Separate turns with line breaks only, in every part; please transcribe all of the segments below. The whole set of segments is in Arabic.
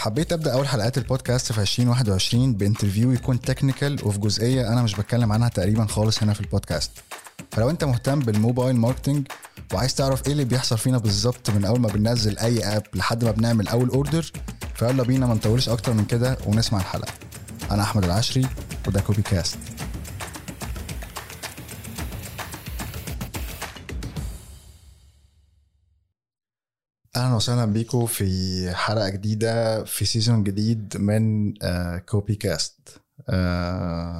حبيت أبدأ أول حلقات البودكاست في 2021 ب interview يكون technical وفي جزئية أنا مش بتكلم عنها تقريبا خالص هنا في البودكاست. فلو أنت مهتم بال mobile marketing وعايز تعرف إيه اللي بيحصل فينا بالظبط من أول ما بننزل أي app لحد ما بنعمل أول order فيلا بينا ما نطولش أكتر من كده ونسمع الحلقة. أنا أحمد العشري وده Copy Cast أهلا وسهلا بيكم في حلقة جديدة في season جديد من Copy Cast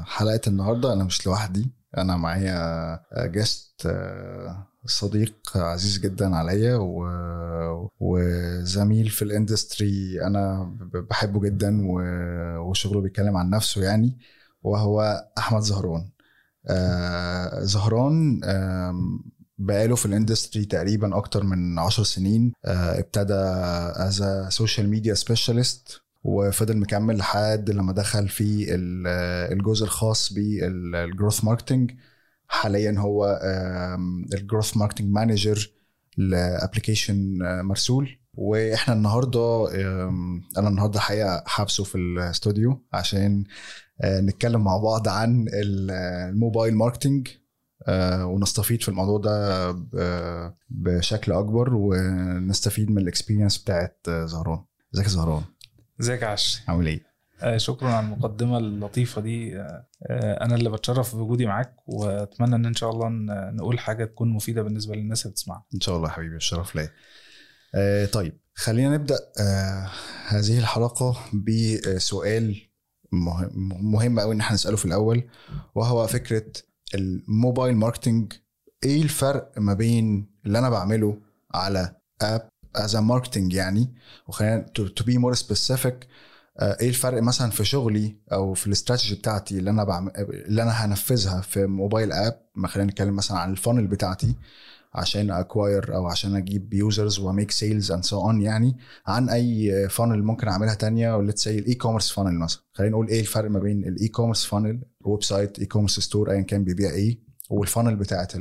حلقة النهارده أنا مش لوحدي أنا معايا guest صديق عزيز جدا عليا و... وزميل في ال industry أنا بحبه جدا و... وشغله بيتكلم عن نفسه يعني وهو أحمد زهران. آه زهران آه بقاله في ال industry تقريبا أكتر من عشر سنين آه ابتدى as social media specialist وفضل مكمل لحد لما دخل في الجزء الخاص بال growth marketing حاليا هو ال growth marketing manager ل application مرسول. وإحنا النهارده أنا النهارده حقيقه حابسه في الاستوديو عشان نتكلم مع بعض عن ال mobile marketing ونستفيد في الموضوع ده بشكل أكبر ونستفيد من الاكسبيرينس بتاعت زهران. ازيك يا زهران؟
ازيك يا عشري
عامل إيه؟
آه شكرا على المقدمة اللطيفة دي. آه أنا اللي بتشرف بوجودي معاك وأتمنى إن إن شاء الله نقول حاجة تكون مفيدة بالنسبة للناس اللي بتسمعنا.
إن شاء الله يا حبيبي الشرف ليا. آه طيب خلينا نبدأ آه هذه الحلقة بسؤال مهم, مهم قوي إن إحنا نسأله في الأول وهو فكرة ال mobile marketing إيه الفرق ما بين اللي أنا بعمله على app as marketing يعني؟ وخلينا to be more specific إيه الفرق مثلا في شغلي أو في الاستراتيجي بتاعتي اللي أنا بعمل اللي أنا هنفذها في mobile app ما خلينا نتكلم مثلا عن ال funnel بتاعتي. عشان acquire أو عشان أجيب users و make sales and so on يعني عن أي funnel ممكن أعملها تانية. و let's say ال e-commerce funnel مثلا. خلينا نقول إيه الفرق ما بين ال e-commerce funnel website e-commerce store ايا كان بيبيع إيه وال funnel بتاعت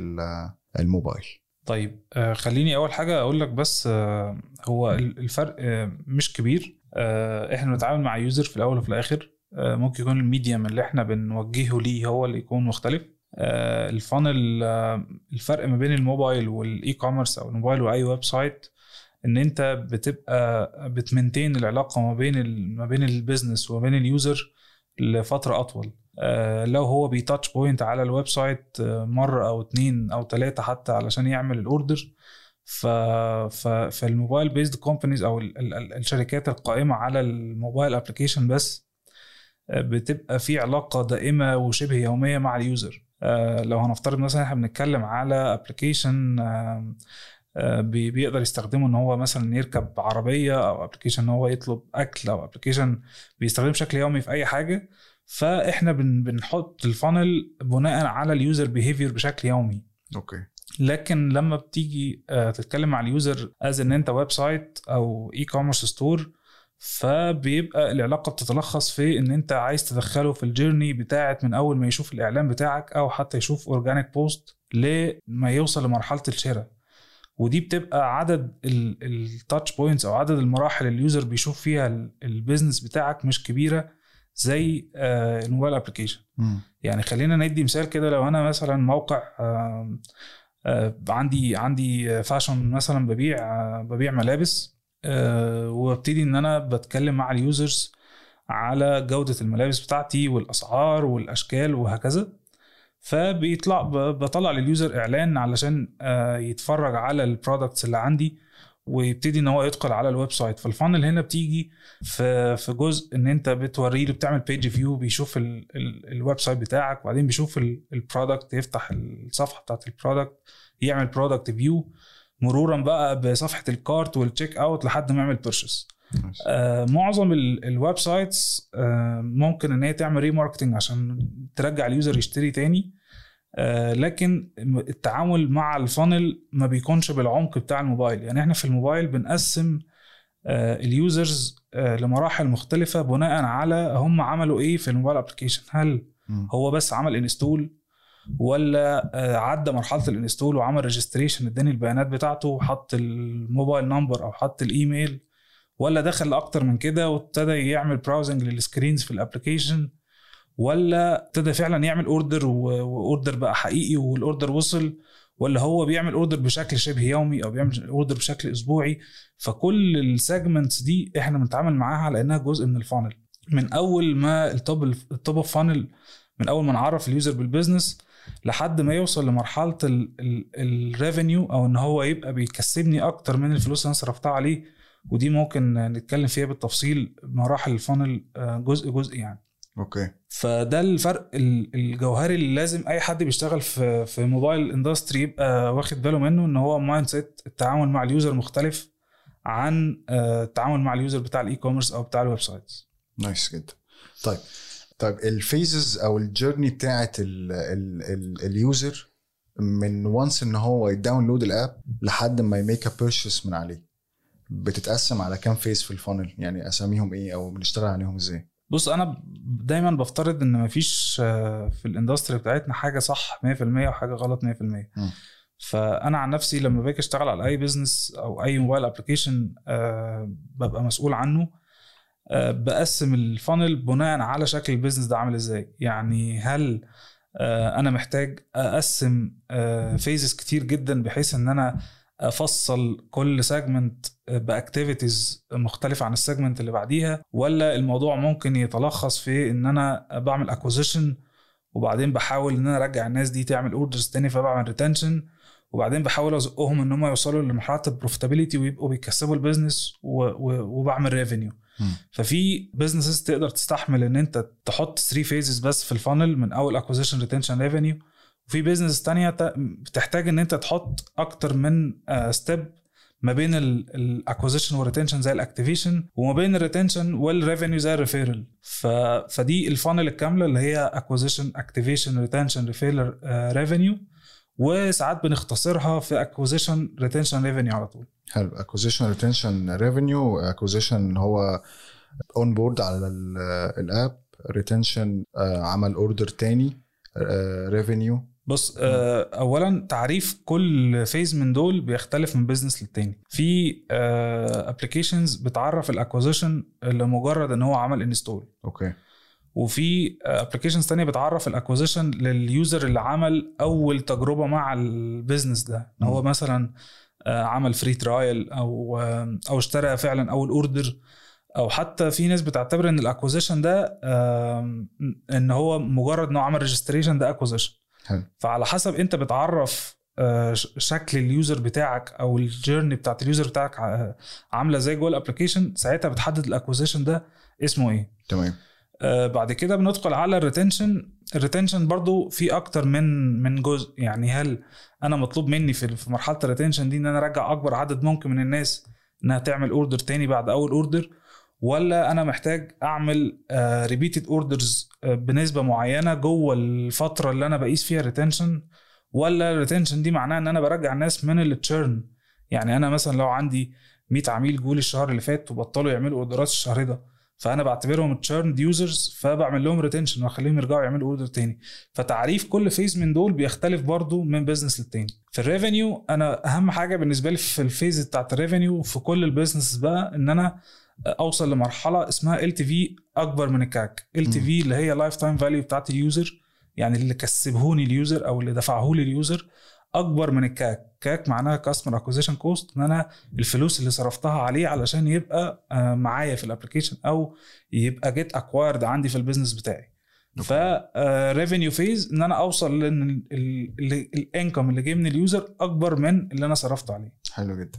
الموبايل.
طيب آه خليني أول حاجة أقول لك بس آه هو الفرق آه مش كبير. إحنا بنتعامل مع user في الأول وفي الآخر. ممكن يكون ال medium اللي إحنا بنوجهه ليه هو اللي يكون مختلف. ال funnel الفرق ما بين الموبايل وال e-commerce أو الموبايل وأي website إن أنت بتبقى بت maintain العلاقة ما بين ما بين ال business وما بين ال user لفترة أطول. لو هو بي touch point على ال website مرة أو اتنين أو تلاتة حتى علشان يعمل ال order ف... ف... فال mobile based companies أو ال... ال... الشركات القائمة على ال mobile application بس بتبقى في علاقة دائمة وشبه يومية مع ال user. لو هنفترض مثلا إحنا بنتكلم على application بيقدر يستخدمه إن هو مثلا يركب عربية أو application إن هو يطلب أكل أو application بيستخدمه بشكل يومي في أي حاجة. فإحنا بن... بنحط ال funnel بناء على ال user behavior بشكل يومي.
أوكي.
لكن لما بتيجي تتكلم مع ال user as إن أنت website أو e-commerce store فبيبقى العلاقة بتتلخص في إن أنت عايز تدخله في ال journey بتاعت من أول ما يشوف الإعلان بتاعك أو حتى يشوف organic post لما يوصل لمرحلة الشراء. ودي بتبقى عدد ال touch points أو عدد المراحل اللي ال user بيشوف فيها ال business بتاعك مش كبيرة زي ال mobile application يعني خلينا ندي مثال كده لو أنا مثلا موقع عندي عندي fashion مثلا ببيع ببيع ملابس وابتدي إن أنا بتكلم مع ال users على جودة الملابس بتاعتي والأسعار والأشكال وهكذا. فبيطلع بطلع لل user إعلان علشان يتفرج على ال products اللي عندي ويبتدي إن هو يدخل على ال website. فال funnel هنا بتيجي في جزء إن أنت بتوري له بتعمل page view بيشوف ال ال website بتاعك وبعدين بيشوف ال product يفتح الصفحة بتاعت ال product يعمل product view مرورا بقى بصفحة ال cart وال check out لحد ما يعمل purchase آه معظم ال websites آه ممكن إن هي تعمل remarketing عشان ترجع ال user يشتري تاني. آه لكن التعامل مع ال funnel ما بيكونش بالعمق بتاع الموبايل. يعني إحنا في الموبايل بنقسم آه ال users آه لمراحل مختلفة بناء على هم عملوا إيه في ال mobile application هل
م.
هو بس عمل install ولا عدى مرحلة ال install وعمل registration اداني البيانات بتاعته وحط ال mobile number أو حط الايميل ولا دخل أكتر من كده وابتدى يعمل browsing لل screens في ال application ولا ابتدى فعلا يعمل order و order بقى حقيقي وال order وصل ولا هو بيعمل order بشكل شبه يومي أو بيعمل order بشكل أسبوعي. فكل ال segments دي إحنا بنتعامل معاها على انها جزء من ال funnel من أول ما ال top ال top of funnel من أول ما نعرف ال user بال business لحد ما يوصل لمرحلة ال revenue أو إن هو يبقى بيكسبني أكتر من الفلوس اللي أنا صرفتها عليه. ودي ممكن نتكلم فيها بالتفصيل مراحل ال funnel آه، جزء جزء يعني.
okay.
فده الفرق الجوهري اللي لازم أي حد بيشتغل في في mobile industry يبقى واخد باله منه إن هو mindset التعامل مع ال user مختلف عن آه، التعامل مع ال user بتاع ال e-commerce أو بتاع ال websites
nice جدا. طيب طيب ال phases أو ال journey بتاعت ال user من once إن هو ي download ال app لحد ما ي make a purchase من عليه. بتتقسم على كام phase في ال funnel يعني أساميهم إيه أو بنشتغل عليهم إزاي؟
بص أنا دايما بفترض إن مفيش آه، في ال industry بتاعتنا حاجة صح 100% وحاجة غلط 100% م. فأنا عن نفسي لما باجي أشتغل على أي بزنس أو أي mobile application أه ببقى مسؤول عنه. بقسم ال funnel بناء على شكل ال business ده عامل إزاي. يعني هل أه أنا محتاج أقسم phases آه، كتير جدا بحيث إن أنا أفصل كل segment ب activities مختلفة عن ال segment اللي بعديها ولا الموضوع ممكن يتلخص في إن أنا بعمل acquisition وبعدين بحاول إن أنا أرجع الناس دي تعمل orders تاني فبعمل retention وبعدين بحاول أزقهم إن هم يوصلوا لمرحلة ال profitability ويبقوا بيكسبوا ال business وبعمل revenue ففي businesses تقدر تستحمل إن أنت تحط 3 phases بس في ال funnel من أول acquisition retention revenue وفي business تانية بتحتاج إن أنت تحط أكتر من step آه، ما بين ال acquisition وال retention زي ال activation وما بين ال retention وال revenue زي ال referral فدي ال funnel الكاملة اللي هي acquisition activation retention referral revenue وساعات بنختصرها في acquisition retention revenue على طول.
حلو. acquisition retention revenue acquisition هو onboard على ال app retention آه، عمل order تاني revenue آه،
بص آه اولا تعريف كل phase من دول بيختلف من business للتاني. في applications بتعرف ال acquisition لمجرد إن هو عمل install
okay.
وفي applications تانية بتعرف ال acquisition لل user اللي عمل أول تجربة مع ال business ده. إن هو مثلا آه عمل free trial أو آه أو اشترى فعلا أول order أو حتى في ناس بتعتبر إن ال acquisition ده إن هو مجرد إنه عمل registration ده acquisition فعلى حسب أنت بتعرف آه، شكل ال user بتاعك أو ال journey بتاعت ال user بتاعك عاملة زي جوه ال application ساعتها بتحدد ال acquisition ده اسمه إيه.
تمام.
بعد كده بندخل على ال retention. ال retention برضو في أكتر من من جزء. يعني هل أنا مطلوب مني في مرحلة ال retention دي إن أنا أرجع أكبر عدد ممكن من الناس إنها تعمل order تاني بعد أول order ولا أنا محتاج أعمل repeated uh, orders uh, بنسبة معينة جوه الفترة اللي أنا بقيس فيها retention ولا ال retention دي معناها إن أنا برجع الناس من ال churn يعني أنا مثلا لو عندي 100 عميل جولي الشهر اللي فات وبطلوا يعملوا order ات الشهر ده فانا بعتبرهم churn users فبعمل لهم retention واخليهم يرجعوا يعملوا order تاني. فتعريف كل phase من دول بيختلف برضو من business للتاني. في ال revenue أنا أهم حاجة بالنسبة لي في ال phase بتاعت ال revenue في كل ال business بقى إن أنا أوصل لمرحلة اسمها LTV أكبر من ال CAC. ال LTV اللي هي lifetime value بتاعت ال user يعني اللي كسبهوني ال user أو اللي دفعه لي ال user أكبر من ال CAC. CAC معناها customer acquisition cost إن أنا الفلوس اللي صرفتها عليه علشان يبقى آه، معايا في ال application أو يبقى get acquired عندي في ال business بتاعي. ف revenue phase إن أنا أوصل لإن ال income اللي جاي من ال user أكبر من اللي أنا صرفت عليه.
حلو جدا.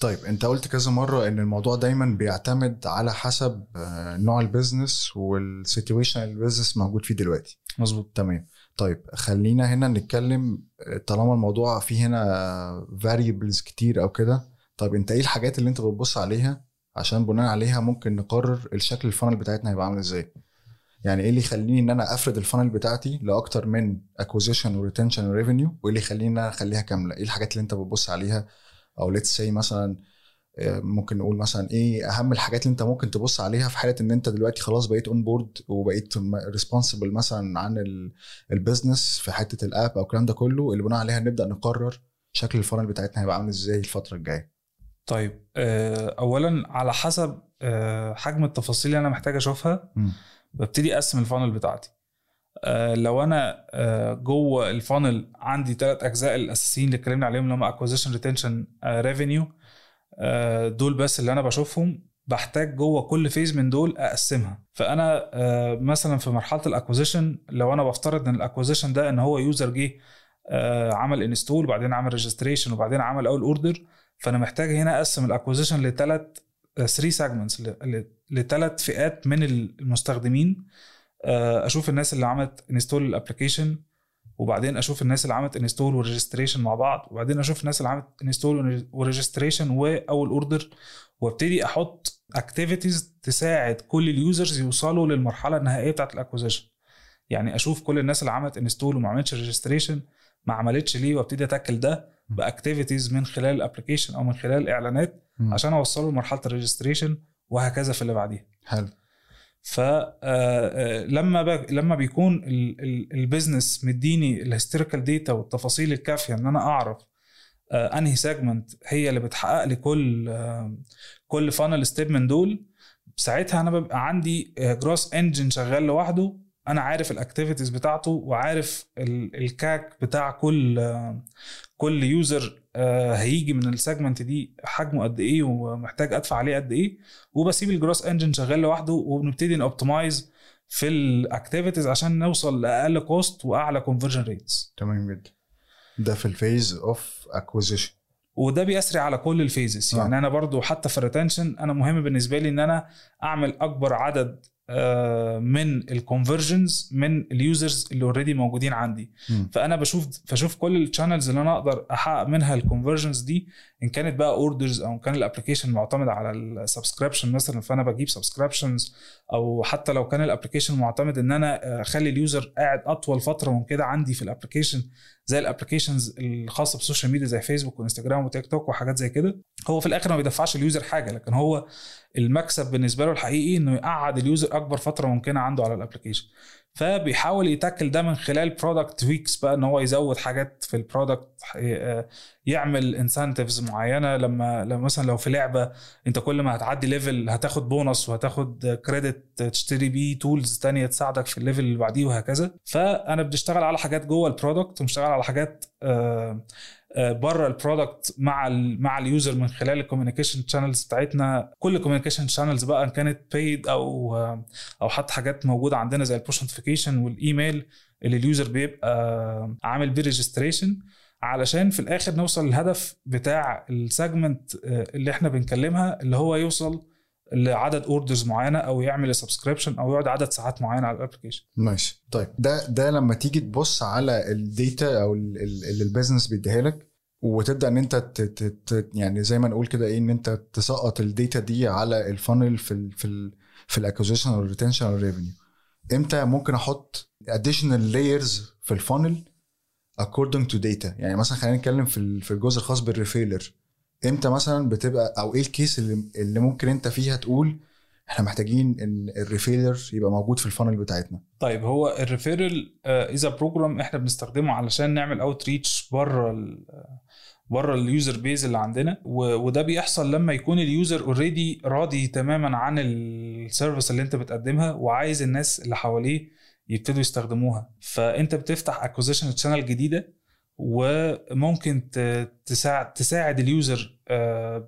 طيب أنت قلت كذا مرة إن الموضوع دايما بيعتمد على حسب آه، نوع ال business وال situation اللي ال business موجود فيه دلوقتي.
مظبوط.
تمام. طيب خلينا هنا نتكلم طالما الموضوع فيه هنا variables كتير أو كده طيب أنت إيه الحاجات اللي أنت بتبص عليها؟ عشان بناء عليها ممكن نقرر الشكل ال funnel بتاعتنا هيبقى عامل إزاي. يعني إيه اللي يخليني إن أنا أفرد ال funnel بتاعتي لأكتر من acquisition و retention و revenue وإيه اللي يخليني إن أنا أخليها كاملة؟ إيه الحاجات اللي أنت بتبص عليها؟ أو let's say مثلا ممكن نقول مثلا إيه أهم الحاجات اللي أنت ممكن تبص عليها في حالة إن أنت دلوقتي خلاص بقيت on board وبقيت responsible مثلا عن ال business في حتة ال app أو الكلام ده كله اللي بناء عليها نبدأ نقرر شكل ال funnel بتاعتنا هيبقى عامل إزاي الفترة الجاية
طيب آه، اولا على حسب آه، حجم التفاصيل اللي أنا محتاج
أشوفها.
ببتدي أقسم ال funnel بتاعتي آه، لو أنا جوه ال funnel عندي ثلاث أجزاء الأساسيين اللي اتكلمنا عليهم اللي هم acquisition retention revenue دول بس اللي أنا بشوفهم بحتاج جوه كل phase من دول أقسمها. فأنا آه، مثلا في مرحلة ال acquisition لو أنا بفترض إن ال acquisition ده إن هو user جه آه، عمل install وبعدين عمل registration وبعدين عمل اول order فأنا محتاج هنا أقسم ال acquisition لثلاث 3 segments لثلاث فئات من المستخدمين. آه، أشوف الناس اللي عملت install ال application وبعدين أشوف الناس اللي عملت install و registration مع بعض وبعدين أشوف الناس اللي عملت install و registration وأول order وأبتدي أحط activities تساعد كل ال users يوصلوا للمرحلة النهائية بتاعت ال acquisition يعني أشوف كل الناس اللي عملت install وما عملتش registration ما عملتش ليه وأبتدي أ tackle ده ب activities من خلال ال application أو من خلال الاعلانات. عشان أوصله لمرحلة ال registration وهكذا في اللي بعديها.
حلو.
فلما لما بيكون ال- ال- business مديني ال historical data والتفاصيل الكافية إن أنا أعرف آه، أنهي segment هي اللي بتحقق لي كل آه، كل funnel step من دول ساعتها أنا ببقى عندي growth engine شغال لوحده أنا عارف ال activities بتاعته وعارف ال- ال CAC بتاع كل آه، كل user هيجي من ال segment دي حجمه قد إيه ومحتاج أدفع عليه قد إيه وبسيب ال growth engine شغال لوحده وبنبتدي ن optimize في ال activities عشان نوصل لأقل cost وأعلى conversion rates
تمام جدا. ده في ال phase of acquisition
وده بيسري على كل ال phases
آه.
يعني أنا برضو حتى في ال retention أنا مهم بالنسبة لي إن أنا أعمل أكبر عدد آه، من ال conversions من ال users اللي already موجودين عندي. فأنا بشوف بشوف كل ال channels اللي أنا أقدر أحقق منها ال conversions دي إن كانت بقى orders أو إن كان ال application معتمد على ال subscription مثلا فأنا بجيب subscriptions أو حتى لو كان ال application معتمد إن أنا أخلي ال user قاعد أطول فترة من كده عندي في ال application زي ال applications الخاصة بال social media زي فيسبوك وإنستجرام وتيك توك وحاجات زي كده هو في الآخر ما بيدفعش ال user حاجة لكن هو المكسب بالنسبة له الحقيقي إنه يقعد ال user أكبر فترة ممكنة عنده على ال application فبيحاول ي tackle ده من خلال product tweaks بقى إن هو يزود حاجات في ال product يعمل incentives معينة. لما لما مثلا لو في لعبة أنت كل ما هتعدي level هتاخد بونص وهتاخد credit تشتري بيه tools تانية تساعدك في ال level اللي بعديه وهكذا. فأنا بنشتغل على حاجات جوه ال product وبنشتغل على حاجات آه بره ال product مع ال مع ال user من خلال ال communication channels بتاعتنا. كل ال communication channels بقى إن كانت paid أو أو حتى حاجات موجودة عندنا زي ال push notification وال email اللي ال user بيبقى عامل بيه registration علشان في الآخر نوصل للهدف بتاع ال segment اللي إحنا بنكلمها اللي هو يوصل لعدد orders معينة أو يعمل subscription أو يقعد عدد ساعات معينة على ال application
ماشي. طيب ده ده لما تيجي تبص على ال data أو ال- ال- اللي ال business بيديها لك وتبدأ إن أنت يعني زي ما نقول كده إيه إن أنت تسقط الداتا دي على الفانل في ال في ال في الاكوزيشن والريتنشن والريفينيو إمتى ممكن أحط additional layers في ال funnel according to data يعني مثلا خلينا نتكلم في في الجزء الخاص بال referral إمتى مثلا بتبقى أو إيه ال case اللي, اللي ممكن أنت فيها تقول إحنا محتاجين ان ال referral يبقى موجود في ال funnel بتاعتنا؟
طيب هو ال referral as a program إحنا بنستخدمه علشان نعمل outreach بره بره ال user base اللي عندنا وده بيحصل لما يكون ال user already راضي تماما عن ال service اللي أنت بتقدمها وعايز الناس اللي حواليه يبتدوا يستخدموها. فأنت بتفتح acquisition channel جديدة وممكن تساعد تساعد ال user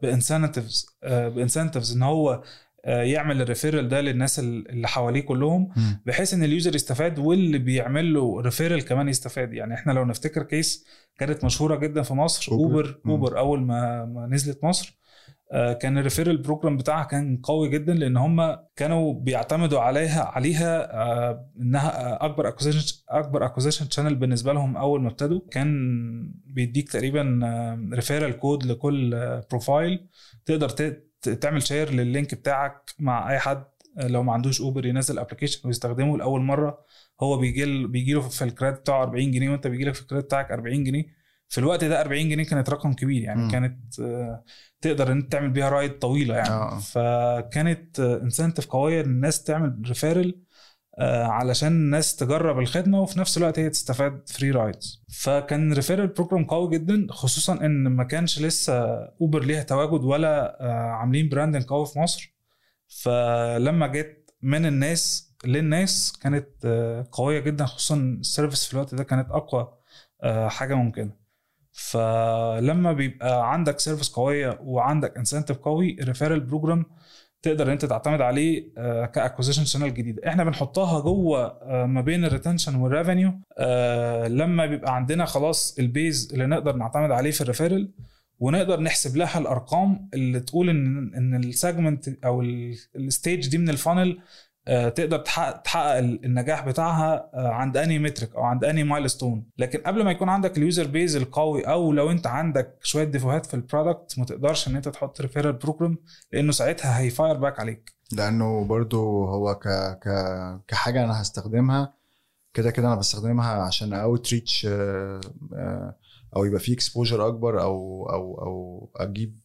ب incentives ب incentives إن هو آه، يعمل ال referral ده للناس اللي حواليه كلهم بحيث إن ال user يستفاد واللي بيعمل له referral كمان يستفاد يعني إحنا لو نفتكر case كانت مشهورة جدا في مصر
أوبر.
اوبر. اوبر أول ما ما نزلت مصر آه، كان ال referral program بتاعها كان قوي جدا لأن هم كانوا بيعتمدوا عليها عليها آه، إنها آه، أكبر acquisition أكبر acquisition channel بالنسبة لهم أول ما ابتدوا. كان بيديك تقريبا referral code لكل profile تقدر تعمل share لل link بتاعك مع أي حد آه، لو ما عندوش اوبر ينزل application ويستخدمه لأول مرة. هو بيجي بيجي له في ال credit بتاعه 40 جنيه وأنت بيجي لك في ال credit بتاعك 40 جنيه. في الوقت ده 40 جنيه كانت رقم كبير يعني. م. كانت آه، تقدر إن أنت تعمل بيها ride طويلة يعني
آه.
فكانت incentive قوية إن الناس تعمل referral آه، علشان الناس تجرب الخدمة وفي نفس الوقت هي تستفاد free rides فكان referral program قوي جدا خصوصا إن ما كانش لسه اوبر ليها تواجد ولا آه، عاملين branding قوي في مصر فلما جيت من الناس للناس كانت آه، قوية جدا خصوصا ال service في الوقت ده كانت أقوى آه، حاجة ممكنة فلما بيبقى عندك service قوية وعندك incentive قوي ال referral program تقدر انت تعتمد عليه ك acquisition channel جديدة. إحنا بنحطها جوه آه، ما بين ال retention وال revenue لما بيبقى عندنا خلاص ال base اللي نقدر نعتمد عليه في ال referral ونقدر نحسب لها الأرقام اللي تقول إن إن ال segment أو ال stage دي من ال funnel آه، تقدر تحقق, تحقق النجاح بتاعها آه، عند any metric أو عند any milestone لكن قبل ما يكون عندك ال user base القوي أو لو أنت عندك شوية defects في ال product ما تقدرش إن أنت تحط referral program لأنه ساعتها هي fire back عليك
لأنه برضو هو ك ك كحاجة أنا هستخدمها كده كده أنا بستخدمها عشان outreach أو يبقى في exposure أكبر أو أو أو أجيب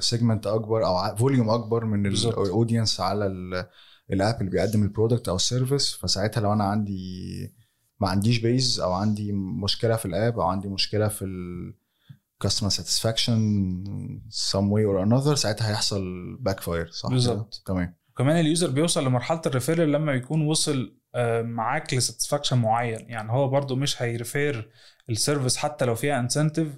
segment أكبر أو volume أكبر من.
ال
audience على ال app اللي بيقدم ال product أو ال service فساعتها لو أنا عندي ما عنديش base أو عندي مشكلة في ال app أو عندي مشكلة في ال customer satisfaction some way or another ساعتها هيحصل backfire صح؟
بالظبط.
تمام
كمان ال user بيوصل لمرحلة ال referral لما يكون وصل آه، معاك ل satisfaction معين يعني هو برضو مش هي refer ال service حتى لو فيها incentive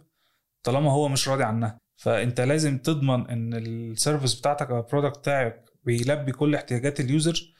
طالما هو مش راضي عنها فأنت لازم تضمن إن ال service بتاعتك أو ال product بتاعك بيلبي كل احتياجات ال user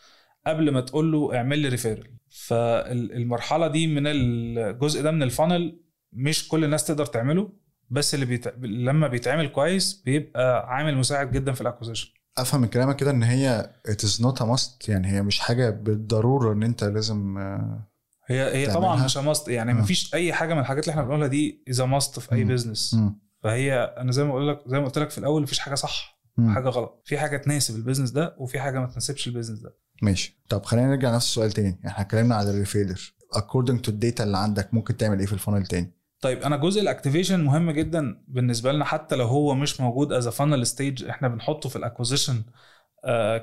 قبل ما تقول له اعمل لي referral فالمرحلة دي من الجزء ده من ال funnel مش كل الناس تقدر تعمله بس اللي بيت... لما بيتعمل كويس بيبقى عامل مساعد جدا في ال
acquisition أفهم من كلامك كده إن هي it is not a must يعني هي مش حاجة بالضرورة إن أنت لازم آه،
هي هي
تعملها؟
طبعا مش must يعني
آه.
مفيش أي حاجة من الحاجات اللي إحنا بنقولها دي as a must
في
أي.
business.
فهي أنا زي ما بقول لك زي ما قلت لك في الأول مفيش حاجة صح حاجة غلط. في حاجة تناسب ال business ده وفي حاجة ما تناسبش ال business ده.
ماشي. طب خلينا نرجع نفس السؤال تاني. إحنا اتكلمنا على ال referral according to ال data اللي عندك ممكن تعمل إيه في ال funnel تاني؟
طيب أنا جزء ال activation مهم جدا بالنسبة لنا حتى لو هو مش موجود as funnel stage إحنا بنحطه في ال acquisition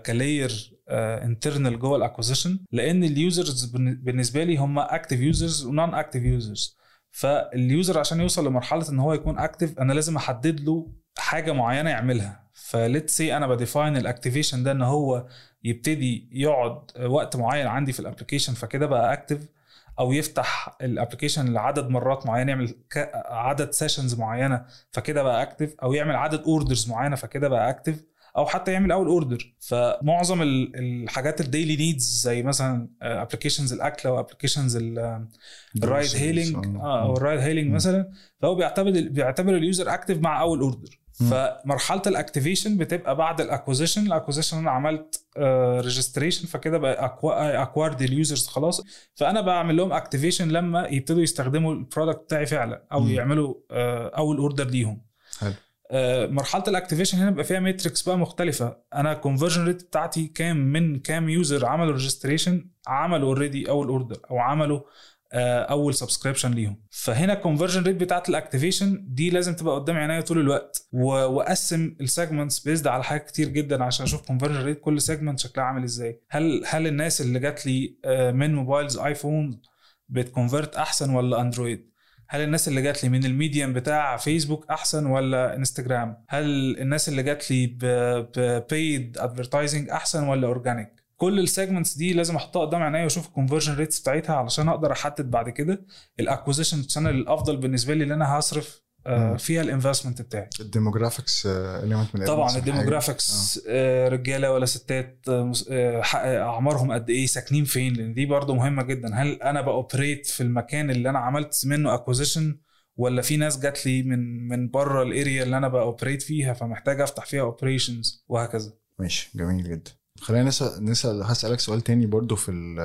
ك layer internal جوه ال acquisition لأن ال users بالنسبة لي هم active users و non-active users فال user عشان يوصل لمرحلة إن هو يكون active أنا لازم أحدد له حاجة معينة يعملها. ف let's say أنا ب define ال activation ده إن هو يبتدي يقعد وقت معين عندي في ال application فكده بقى active أو يفتح ال application لعدد مرات معينة يعمل عدد sessions معينة فكده بقى active أو يعمل عدد orders معينة فكده بقى active أو حتى يعمل أول order فمعظم ال- الحاجات ال daily needs زي مثلا applications الأكل أو applications ال ride hailing آه. أو ال
ride hailing.
مثلا. فهو بيعتبر بيعتبر ال user active مع أول order.
فمرحلة
ال activation بتبقى بعد ال acquisition. ال acquisition أنا عملت registration فكده بقى acquired ال users خلاص. فأنا بعمل لهم activation لما يبتدوا يستخدموا ال product بتاعي فعلا أو
مم.
يعملوا آه، أول order ليهم.
حلو.
آه، مرحلة ال activation هنا بيبقى فيها metrics بقى مختلفة. أنا ال conversion rate بتاعتي كام؟ من كام user عملوا registration عملوا already أول order أو عملوا آه، أول subscription ليهم. فهنا ال conversion rate بتاعت ال activation دي لازم تبقى قدام عينيا طول الوقت. وأقسم ال segments based على حاجات كتير جدا عشان أشوف conversion rate كل segment شكلها عامل إزاي. هل هل الناس اللي جات لي آه، من mobiles ايفون بت convert أحسن ولا اندرويد هل الناس اللي جات لي من ال medium بتاع فيسبوك أحسن ولا انستجرام هل الناس اللي جات لي ب paid advertising أحسن ولا organic كل ال segments دي لازم احطها قدام عينيا واشوف ال conversion rates بتاعتها علشان أقدر احدد بعد كده ال acquisition channel الأفضل بالنسبة لي اللي أنا هصرف آه،. فيها ال investment بتاعي.
ال demographics element من
طبعا.
ال
demographics آه، رجالة ولا ستات آه، آه، آه، أعمارهم قد إيه ساكنين فين؟ لأن دي برضو مهمة جدا. هل أنا ب operate في المكان اللي أنا عملت منه acquisition ولا في ناس جات لي من من بره ال area اللي أنا ب operate فيها فمحتاج أفتح فيها operations وهكذا.
ماشي جميل جدا. خلينا نسأل, نسأل هسألك سؤال تاني برضو في ال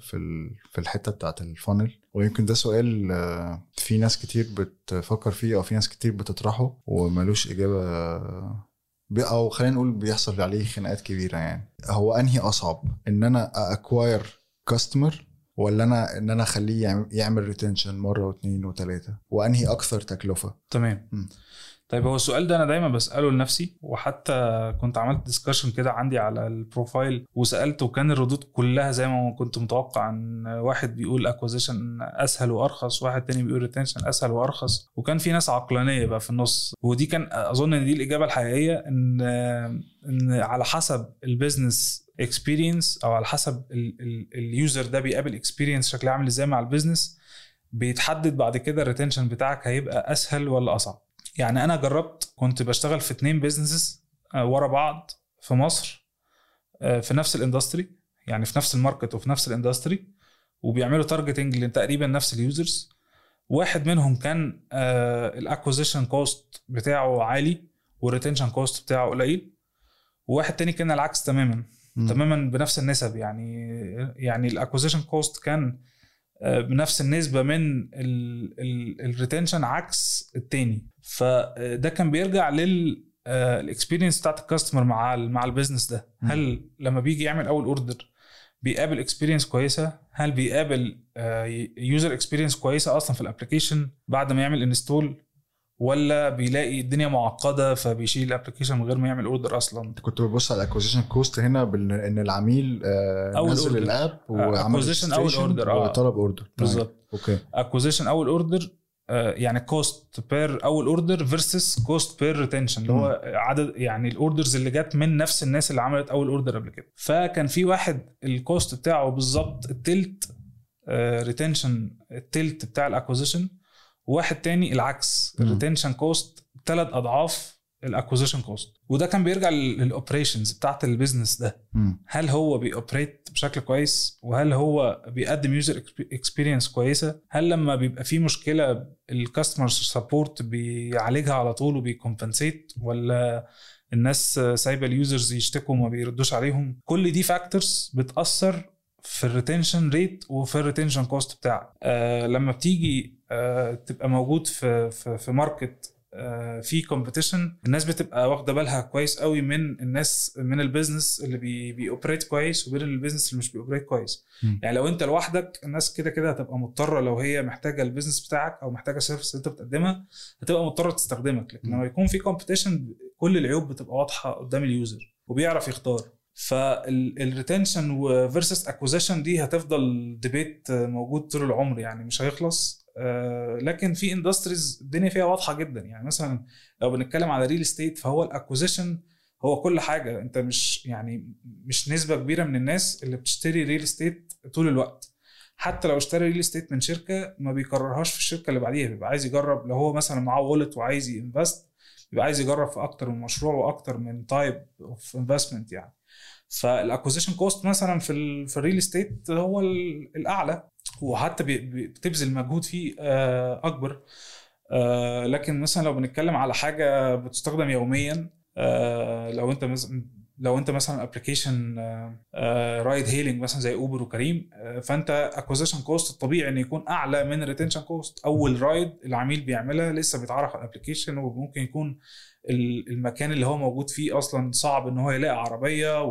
في ال في الحتة بتاعت ال funnel. ويمكن ده سؤال آه، في ناس كتير بتفكر فيه أو في ناس كتير بتطرحه وملوش بي- أو خلينا نقول بيحصل عليه خناقات كبيرة يعني. هو أنهي أصعب؟ إن أنا acquire customer ولا أنا إن أنا أخليه يعم- يعمل retention مرة واثنين وثلاثة وأنهي أكثر تكلفة؟
تمام.
مم.
طيب هو السؤال ده أنا دايما بسأله لنفسي وحتى كنت عملت discussion كده عندي على ال profile وسألته وكان الردود كلها زي ما كنت متوقع إن واحد بيقول acquisition أسهل وأرخص واحد تاني بيقول retention أسهل وأرخص. وكان في ناس عقلانية بقى في النص. ودي كان أظن إن دي الإجابة الحقيقية إن إن على حسب ال business experience أو على حسب ال user ده بيقابل experience شكلها عامل إزاي مع ال business بيتحدد بعد كده ال retention بتاعك هيبقى أسهل ولا أصعب. يعني أنا جربت كنت بشتغل في اتنين businesses ورا بعض في مصر آه، في نفس ال industry يعني في نفس ال market وفي نفس ال industry وبيعملوا targeting لتقريبا نفس ال users واحد منهم كان ال acquisition cost بتاعه عالي وال retention cost بتاعه قليل وواحد تاني كان العكس تماما
مم.
تماما بنفس النسب يعني يعني ال acquisition cost كان آه، بنفس النسبة من ال retention عكس التاني فده كان بيرجع لل ال experience بتاعت ال customer مع ال مع ال business
ده.
هل لما بيجي يعمل أول order بيقابل experience كويسة؟ هل بيقابل user experience كويسة أصلا في ال application بعد ما يعمل install ولا بيلاقي الدنيا معقدة فبيشيل ال application من غير ما يعمل order أصلا؟
انت كنت بتبص على ال acquisition cost هنا بال- إن العميل آه، نزل.
ال
app وعمل
أول
registration
order، آه.
وطلب order
بالظبط.
okay.
acquisition أول order يعني cost per أول order versus cost per retention اللي هو عدد يعني ال orders اللي جت من نفس الناس اللي عملت أول order قبل كده فكان في واحد ال cost بتاعه بالظبط التلت retention التلت بتاع ال acquisition وواحد تاني العكس.
ال
retention cost ثلاث أضعاف ال acquisition cost وده كان بيرجع لل operations بتاعت ال business ده.
مم.
هل هو بي operate بشكل كويس؟ وهل هو بيقدم user experience كويسة؟ هل لما بيبقى في مشكلة ال customer support بيعالجها على طول وبي compensate ولا الناس سايبة ال users يشتكوا وما بيردوش عليهم؟ كل دي factors بتأثر في ال retention rate وفي ال retention cost بتاعك. آه لما بتيجي آه تبقى موجود في في, في market في competition الناس بتبقى واخدة بالها كويس قوي من الناس من ال business اللي بي بي operate كويس وبين ال business اللي مش بي operate كويس.
مم.
يعني لو انت لوحدك الناس كده كده هتبقى مضطرة لو هي محتاجة ال business بتاعك أو محتاجة ال service اللي انت بتقدمها هتبقى مضطرة تستخدمك. لكن. لما يكون في competition كل العيوب بتبقى واضحة قدام ال user وبيعرف يختار. فال retention و versus acquisition دي هتفضل debate موجود طول العمر. يعني مش هيخلص. آه، لكن في industries الدنيا فيها واضحة جدا. يعني مثلا لو بنتكلم على real estate فهو ال acquisition هو كل حاجة. أنت مش يعني مش نسبة كبيرة من الناس اللي بتشتري real estate طول الوقت. حتى لو اشترى real estate من شركة ما بيكررهاش في الشركة اللي بعديها. بيبقى عايز يجرب لو هو مثلا معاه wealth وعايز ي invest بيبقى عايز يجرب في أكتر من مشروع وأكتر من type of investment يعني. فال acquisition cost مثلا في في ال real estate هو ال- الأعلى. وحتى بتبذل مجهود فيه آه، أكبر. آه، لكن مثلا لو بنتكلم على حاجة بتستخدم يوميا آه، لو أنت لو أنت مثلا application ride hailing مثلا زي اوبر وكريم فأنت acquisition cost الطبيعي إن يكون أعلى من ال retention cost أول ride العميل بيعملها لسه بيتعرف على ال application وممكن يكون ال- المكان اللي هو موجود فيه أصلا صعب إن هو يلاقي عربية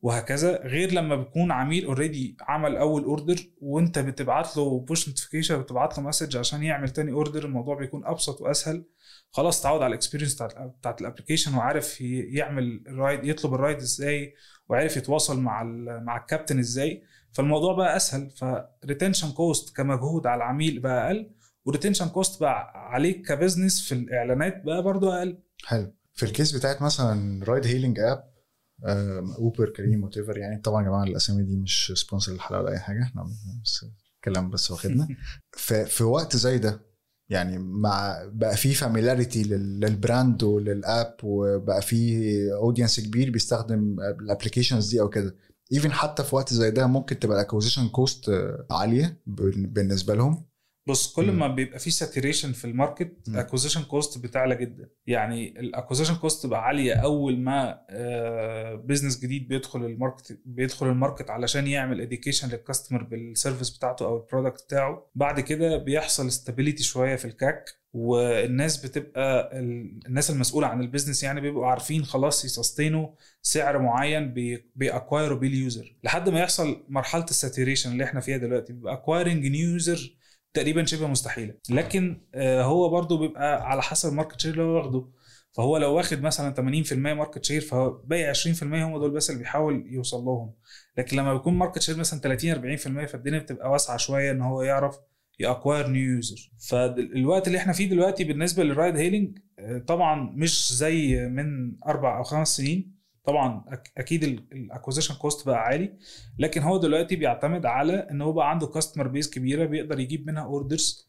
وهكذا غير لما بيكون عميل already عمل أول order وأنت بتبعت له push notification بتبعت له message عشان يعمل تاني order الموضوع بيكون أبسط وأسهل. خلاص تعود على ال experience بتاعت ال application وعارف يعمل ال ride يطلب ال ride إزاي وعارف يتواصل مع مع الكابتن إزاي. فالموضوع بقى أسهل. ف retention cost كمجهود على العميل بقى أقل و retention cost بقى عليك ك business في الإعلانات بقى برضو أقل.
حلو. في ال case بتاعت مثلا ride hailing app اوبر كريم what يعني طبعا يا جماعة الأسامي دي مش sponsor للحلقة ولا أي حاجة. إحنا بس كلام بس واخدنا. في, في وقت زي ده يعني مع بقى في familiarity لل brand ولل app وبقى في audience كبير بيستخدم ال applications دي أو كده. even حتى في وقت زي ده ممكن تبقى ال acquisition cost عالية بالنسبة لهم.
بص كل. ما بيبقى في saturation في ال
market.
ال acquisition cost بتعلى جدا يعني ال acquisition cost تبقى عالية أول ما business جديد بيدخل ال market بيدخل ال market علشان يعمل education لل customer بال service بتاعته أو ال product بتاعه بعد كده بيحصل stability شوية في ال CAC والناس بتبقى ال- الناس المسؤولة عن ال business يعني بيبقوا عارفين خلاص ي sustain وا سعر معين بي- بي acquire وا بيه ال user لحد ما يحصل مرحلة ال saturation اللي إحنا فيها دلوقتي بيبقى acquiring new user تقريبا شبه مستحيلة. لكن آه، هو برضو بيبقى على حسب ال market share اللي هو واخده. فهو لو واخد مثلا 80% market share فهو باقي 20% هم دول بس اللي بيحاول يوصل لهم. لكن لما بيكون market share مثلا 30 40% فالدنيا بتبقى واسعة شوية إن هو يعرف ي acquire new user. فالوقت اللي إحنا فيه دلوقتي بالنسبة لل ride hailing طبعا مش زي من أربع أو خمس سنين. طبعا أكيد ال acquisition cost بقى عالي لكن هو دلوقتي بيعتمد على إن هو بقى عنده customer base كبيرة بيقدر يجيب منها orders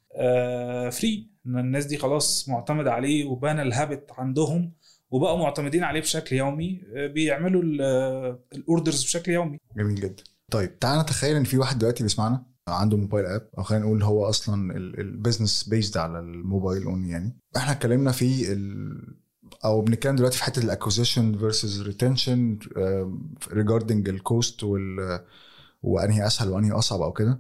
free إن الناس دي خلاص معتمدة عليه وبان ال habit عندهم وبقوا معتمدين عليه بشكل يومي آه، بيعملوا ال orders بشكل يومي.
جميل جدا. طيب تعالى نتخيل إن في واحد دلوقتي بيسمعنا عنده mobile app أو خلينا نقول هو أصلا ال business based على الموبايل اون يعني. إحنا اتكلمنا في أو بنتكلم دلوقتي في حتة ال acquisition versus retention regarding ال cost وال وأنهي أسهل وأنهي أصعب أو كده.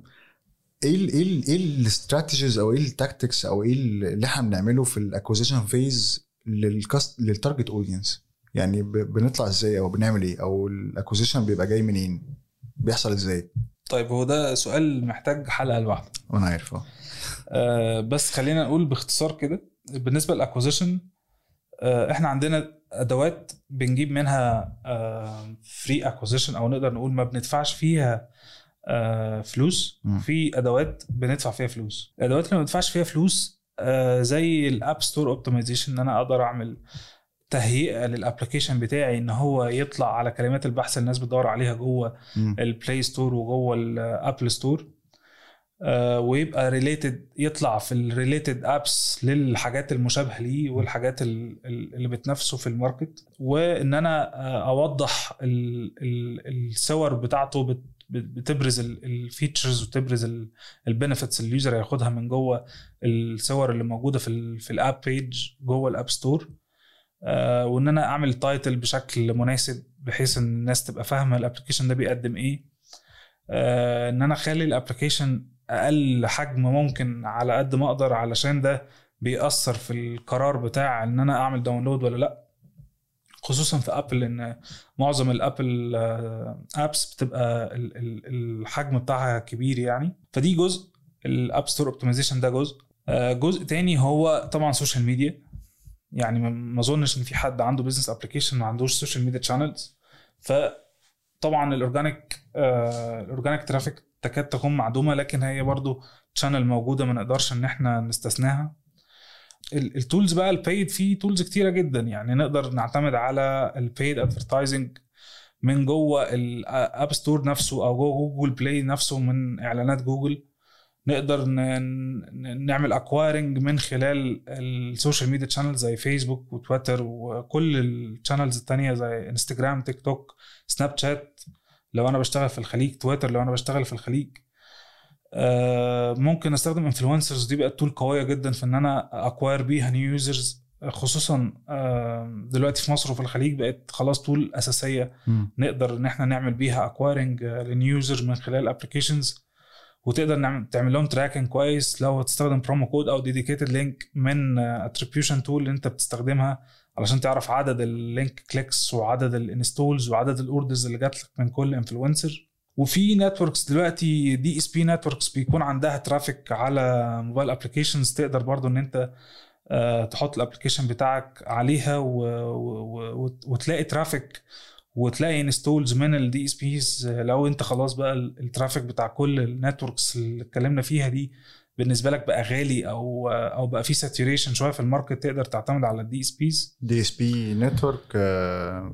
إيه ال إيه ال إيه ال strategies أو إيه ال tactics أو إيه اللي إحنا بنعمله في ال acquisition phase لل cust لل target audience يعني بنطلع إزاي أو بنعمل إيه؟ أو ال acquisition بيبقى جاي منين؟ بيحصل إزاي؟
طيب هو ده سؤال محتاج حلقة لوحده.
وأنا عارف أه.
آه، بس خلينا نقول باختصار كده بالنسبة لل acquisition إحنا عندنا أدوات بنجيب منها free acquisition أو نقدر نقول ما بندفعش فيها آه، فلوس. في أدوات بندفع فيها فلوس الادوات اللي ما بندفعش فيها فلوس آه، زي ال app store optimization إن أنا أقدر أعمل تهيئة لل application بتاعي إن هو يطلع على كلمات البحث اللي الناس بتدور عليها جوه.
ال
Play Store وجوه ال Apple Store آه، ويبقى related يطلع في ال related apps للحاجات المشابهه ليه والحاجات ال- ال- اللي بتنافسه في ال market. وإن أنا آه، أوضح ال- ال- الصور بتاعته بت- بت- بتبرز ال features وتبرز ال benefits اللي ال user هياخدها من جوه الصور اللي موجودة في في ال app page جوه ال app store آه، وإن أنا أعمل title بشكل مناسب بحيث إن الناس تبقى فاهمة ال application ده بيقدم إيه. آه، إن أنا أخلي ال application أقل حجم ممكن على قد ما أقدر علشان ده بيأثر في القرار بتاع إن أنا أعمل download ولا لأ. خصوصا في Apple إن معظم ال Apple apps بتبقى ال- ال- الحجم بتاعها كبير يعني. فدي جزء ال app store optimization ده جزء. آه، جزء تاني هو طبعا social media يعني ما- أظنش إن في حد عنده business application ما عندوش social media channels فطبعا ال organic آه، ال organic traffic تكاد تكون معدومة لكن هي برضو channel موجودة ما نقدرش إن إحنا نستثناها. ال- tools بقى ال paid في tools كتيرة جدا. يعني نقدر نعتمد على ال paid advertising من جوه ال app store نفسه أو جوه Google Play نفسه من إعلانات جوجل نقدر نعمل acquiring من خلال ال social media channel زي Facebook و Twitter وكل ال channels التانية زي Instagram TikTok Snapchat لو أنا بشتغل في الخليج تويتر لو أنا بشتغل في الخليج آه، ممكن أستخدم influencers دي بقت tool قوية جدا في إن أنا acquire بيها new users خصوصا آه، دلوقتي في مصر وفي الخليج بقت خلاص tool أساسية
مم.
نقدر إن إحنا نعمل بيها acquiring ل new user من خلال applications وتقدر نعمل تعمل لهم tracking كويس لو هتستخدم promo code أو dedicated link من attribution tool اللي أنت بتستخدمها علشان تعرف عدد ال link clicks وعدد ال installs وعدد ال orders اللي جات لك من كل influencer. وفي networks دلوقتي DSP networks بيكون عندها traffic على mobile applications تقدر برضو ان انت آه، تحط ال application بتاعك عليها و... و... وتلاقي traffic وتلاقي installs من ال DSPs لو انت خلاص بقى ال- ال traffic بتاع كل ال networks اللي اتكلمنا فيها دي بالنسبة لك بقى غالي أو أو بقى في saturation شوية في ال market تقدر تعتمد على
ال DSPs DSP network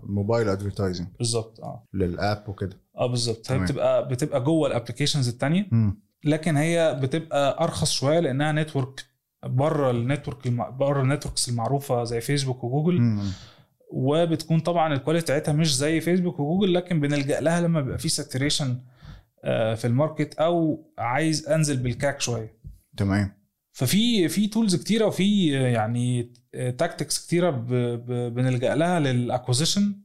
mobile advertising
بالظبط آه
لل app وكده
آه بالظبط هي. بتبقى بتبقى جوه ال applications التانية
مم.
لكن هي بتبقى أرخص شوية لأنها network بره ال network. بره ال networks المعروفة زي Facebook و Google
مم.
وبتكون طبعا ال quality بتاعتها مش زي Facebook و Google لكن بنلجأ لها لما بيبقى في saturation في ال market أو عايز أنزل بال CAC شوية
تمام.
ففي في tools كتيرة وفي آه، يعني tactics كتيرة بنلجأ لها لل acquisition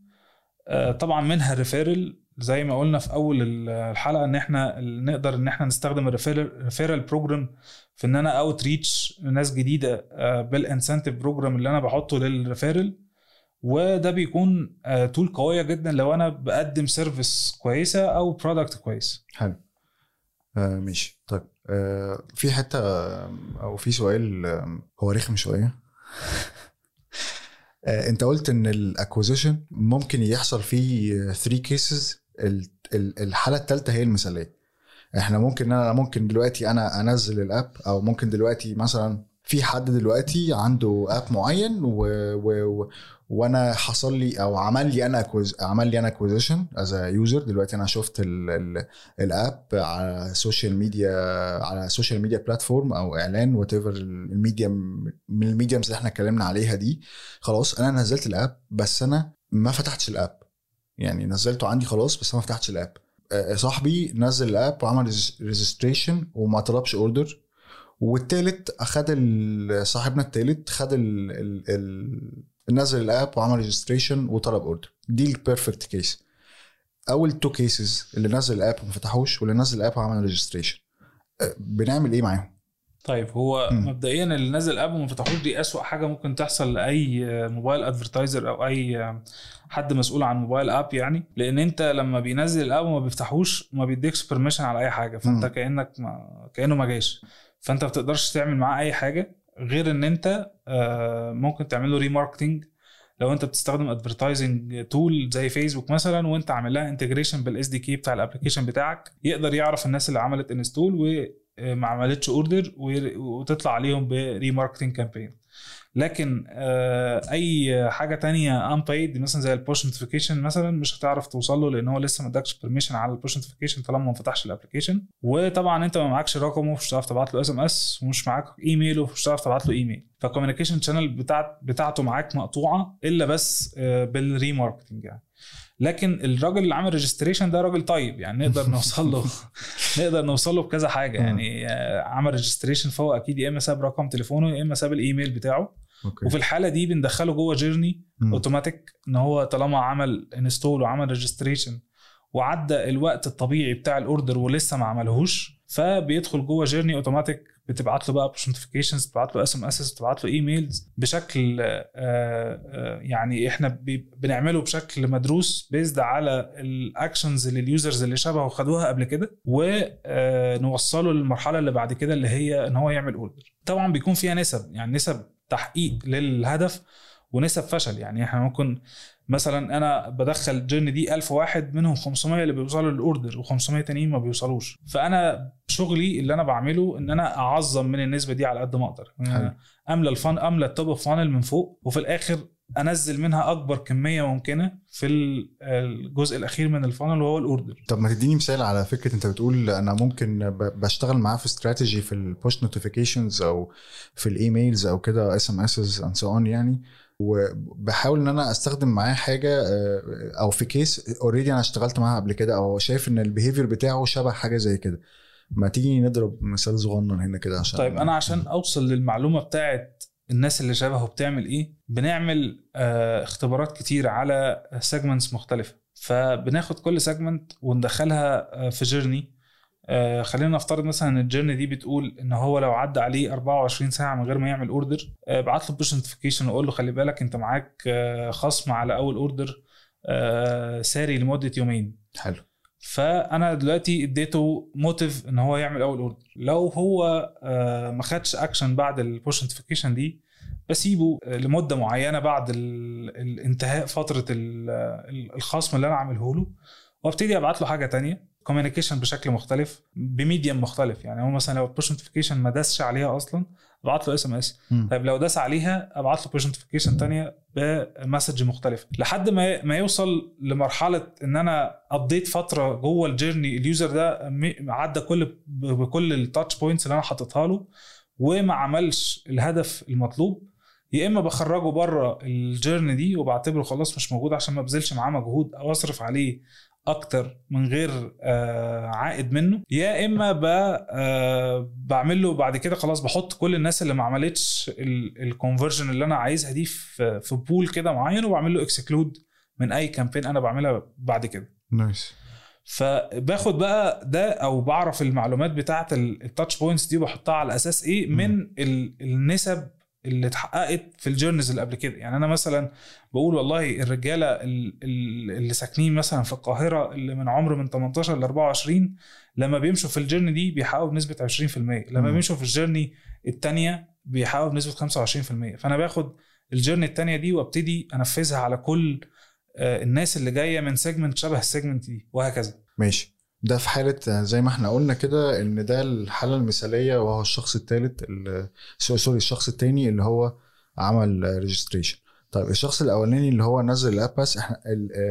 طبعا منها ال referral زي ما قلنا في أول ال- الحلقة إن إحنا نقدر إن إحنا نستخدم ال referral program في إن أنا outreach ناس جديدة بال incentive program اللي أنا بحطه لل referral وده بيكون tool قوية جدا لو أنا بقدم service كويسة أو product كويس.
حلو. آه ماشي. طيب. آه في حتة آه، أو في سؤال آه، هو رخم شوية. آه، أنت قلت إن ال acquisition ممكن يحصل فيه 3 cases الحالة الثالثه هي المثاليه إحنا ممكن أنا ممكن دلوقتي أنا أنزل ال app أو ممكن دلوقتي مثلا في حد دلوقتي عنده app معين و... و... وأنا حصل لي أو عمل لي أنا. عمل لي أنا acquisition as user دلوقتي أنا شفت ال... ال... ال app على السوشيال ميديا على السوشيال ميديا platform أو إعلان whatever media من ال mediums اللي إحنا اتكلمنا عليها دي. خلاص أنا نزلت ال app بس أنا ما فتحتش ال app يعني نزلته عندي خلاص بس ما فتحتش ال app آه، صاحبي نزل ال app وعمل registration وما طلبش order والتالت أخد صاحبنا التالت خد ال ال ال نزل ال app وعمل registration وطلب order دي ال perfect case أول two cases اللي نزل ال app وما فتحوش واللي نزل ال app وعمل registration بنعمل إيه معاهم؟
طيب هو
مم.
مبدئيا اللي نزل app وما فتحوش دي أسوأ حاجة ممكن تحصل لأي mobile advertiser أو أي حد مسؤول عن mobile app يعني لأن أنت لما بينزل ال app وما بيفتحوش ما بيديكش permission على أي حاجة فأنت
مم.
كأنك ما كأنه ما جاش فانت ما بتقدرش تعمل معاه اي حاجة غير ان انت آه، ممكن تعمل له remarketing لو انت بتستخدم advertising tool زي فيسبوك مثلا وانت عامل لها integration بال SDK بتاع ال application بتاعك يقدر يعرف الناس اللي عملت install وما عملتش order وتطلع عليهم ب remarketing campaign لكن آه، أي حاجة تانية ان بايد مثلا زي ال push notification مثلا مش هتعرف توصل له لأن هو لسه ما ادكش permission على ال push notification طالما ما فتحش ال application وطبعا أنت ما معكش رقمه مش هتعرف تبعت له SMS ومش معاك ايميله مش هتعرف تبعت له ايميل فال communication channel بتاعت بتاعته معاك مقطوعة إلا بس آه، بال remarketing يعني. لكن الراجل اللي عامل registration ده راجل طيب يعني نقدر نوصل له نقدر نوصل له بكذا حاجة يعني آه، عمل registration فهو أكيد يا إما ساب رقم تليفونه يا إما ساب الايميل بتاعه.
okay
وفي الحالة دي بندخله جوه
journey.
automatic إن هو طالما عمل install وعمل registration وعدى الوقت الطبيعي بتاع ال order ولسه ما عملهوش فبيدخل جوه journey automatic بتبعت له بقى push notifications بتبعت له SMS بتبعت له emails بشكل آه، آه، يعني إحنا بنعمله بشكل مدروس based على ال actions اللي ال users اللي شبهه خدوها قبل كده ونوصله للمرحلة اللي بعد كده اللي هي إن هو يعمل order طبعا بيكون فيها نسب يعني نسب تحقيق للهدف ونسب فشل. يعني إحنا ممكن مثلا أنا بدخل journey دي 1000 واحد منهم 500 اللي بيوصلوا لل order و500 تانيين ما بيوصلوش. فأنا شغلي اللي أنا بعمله إن أنا أعظم من النسبة دي على قد ما
أقدر.
املى ال fun املى ال top of funnel من فوق وفي الآخر انزل منها اكبر كمية ممكنة في ال- الجزء الاخير من ال funnel وهو ال order.
طب ما تديني مثال على فكرة انت بتقول أنا ممكن بشتغل معاه في استراتيجي في ال push notifications أو في ال emails أو كده SMS and so on يعني. وبحاول ان أنا استخدم معاه حاجة آه، أو في case already أنا اشتغلت معاها قبل كده أو شايف ان ال behavior بتاعه شبه حاجة زي كده. ما تيجي نضرب مثال صغنن هنا كده عشان
طيب أنا عشان أوصل للمعلومة بتاعت الناس اللي شبهه بتعمل إيه؟ بنعمل آه اختبارات كتير على segments مختلفة. فبناخد كل segment وندخلها آه في journey آه خلينا نفترض مثلا إن ال journey دي بتقول إن هو لو عدى عليه 24 ساعة من غير ما يعمل order آه بعت له push notification واقول له خلي بالك أنت معاك آه خصم على أول order آه ساري لمدة يومين.
حلو.
فأنا دلوقتي اديته motive إن هو يعمل أول order لو هو آه، ما خدش اكشن بعد ال push notification دي بسيبه لمدة معينة بعد ال- الانتهاء فترة ال- ال- الخصم اللي أنا عامله له وأبتدي أبعت له حاجة تانية communication بشكل مختلف ب medium مختلف. يعني هو مثلا لو ال push notification ما داسش عليها أصلا ابعت له
SMS.
طيب لو داس عليها ابعت له push notification تانية ب message مختلفه لحد ما ما يوصل لمرحلة إن أنا قضيت فترة جوه ال journey ال user ده عدى كل بكل ال touch points اللي أنا حاططها له وما عملش الهدف المطلوب. يا إما بخرجه بره ال journey دي وبعتبره خلاص مش موجود عشان ما بذلش معاه مجهود أو أصرف عليه أكتر من غير آه عائد منه. يا إما آه بعمل له بعد كده خلاص بحط كل الناس اللي ما عملتش ال conversion اللي أنا عايزها دي في pool كده معين وبعمل له exclude من أي campaign أنا بعملها بعد كده.
nice.
فباخد بقى ده أو بعرف المعلومات بتاعه ال touch points دي وبحطها على أساس
إيه.
من ال- النسب اللي اتحققت في ال journeys اللي قبل كده. يعني أنا مثلا بقول والله الرجالة ال- ال- اللي ساكنين مثلا في القاهرة اللي من عمر من 18 ل 24 لما بيمشوا في ال journey دي بيحققوا بنسبة 20% لما
مم.
بيمشوا في ال journey الثانية بيحققوا بنسبة 25% فأنا باخد ال journey التانية دي وأبتدي أنفذها على كل آه، الناس اللي جاية من segment شبه ال segment دي وهكذا.
ماشي. ده في حالة زي ما إحنا قلنا كده إن ده الحالة المثالية وهو الشخص الثالث sorry الشخص التاني اللي هو عمل registration طيب الشخص الأولاني اللي هو نزل ال app إحنا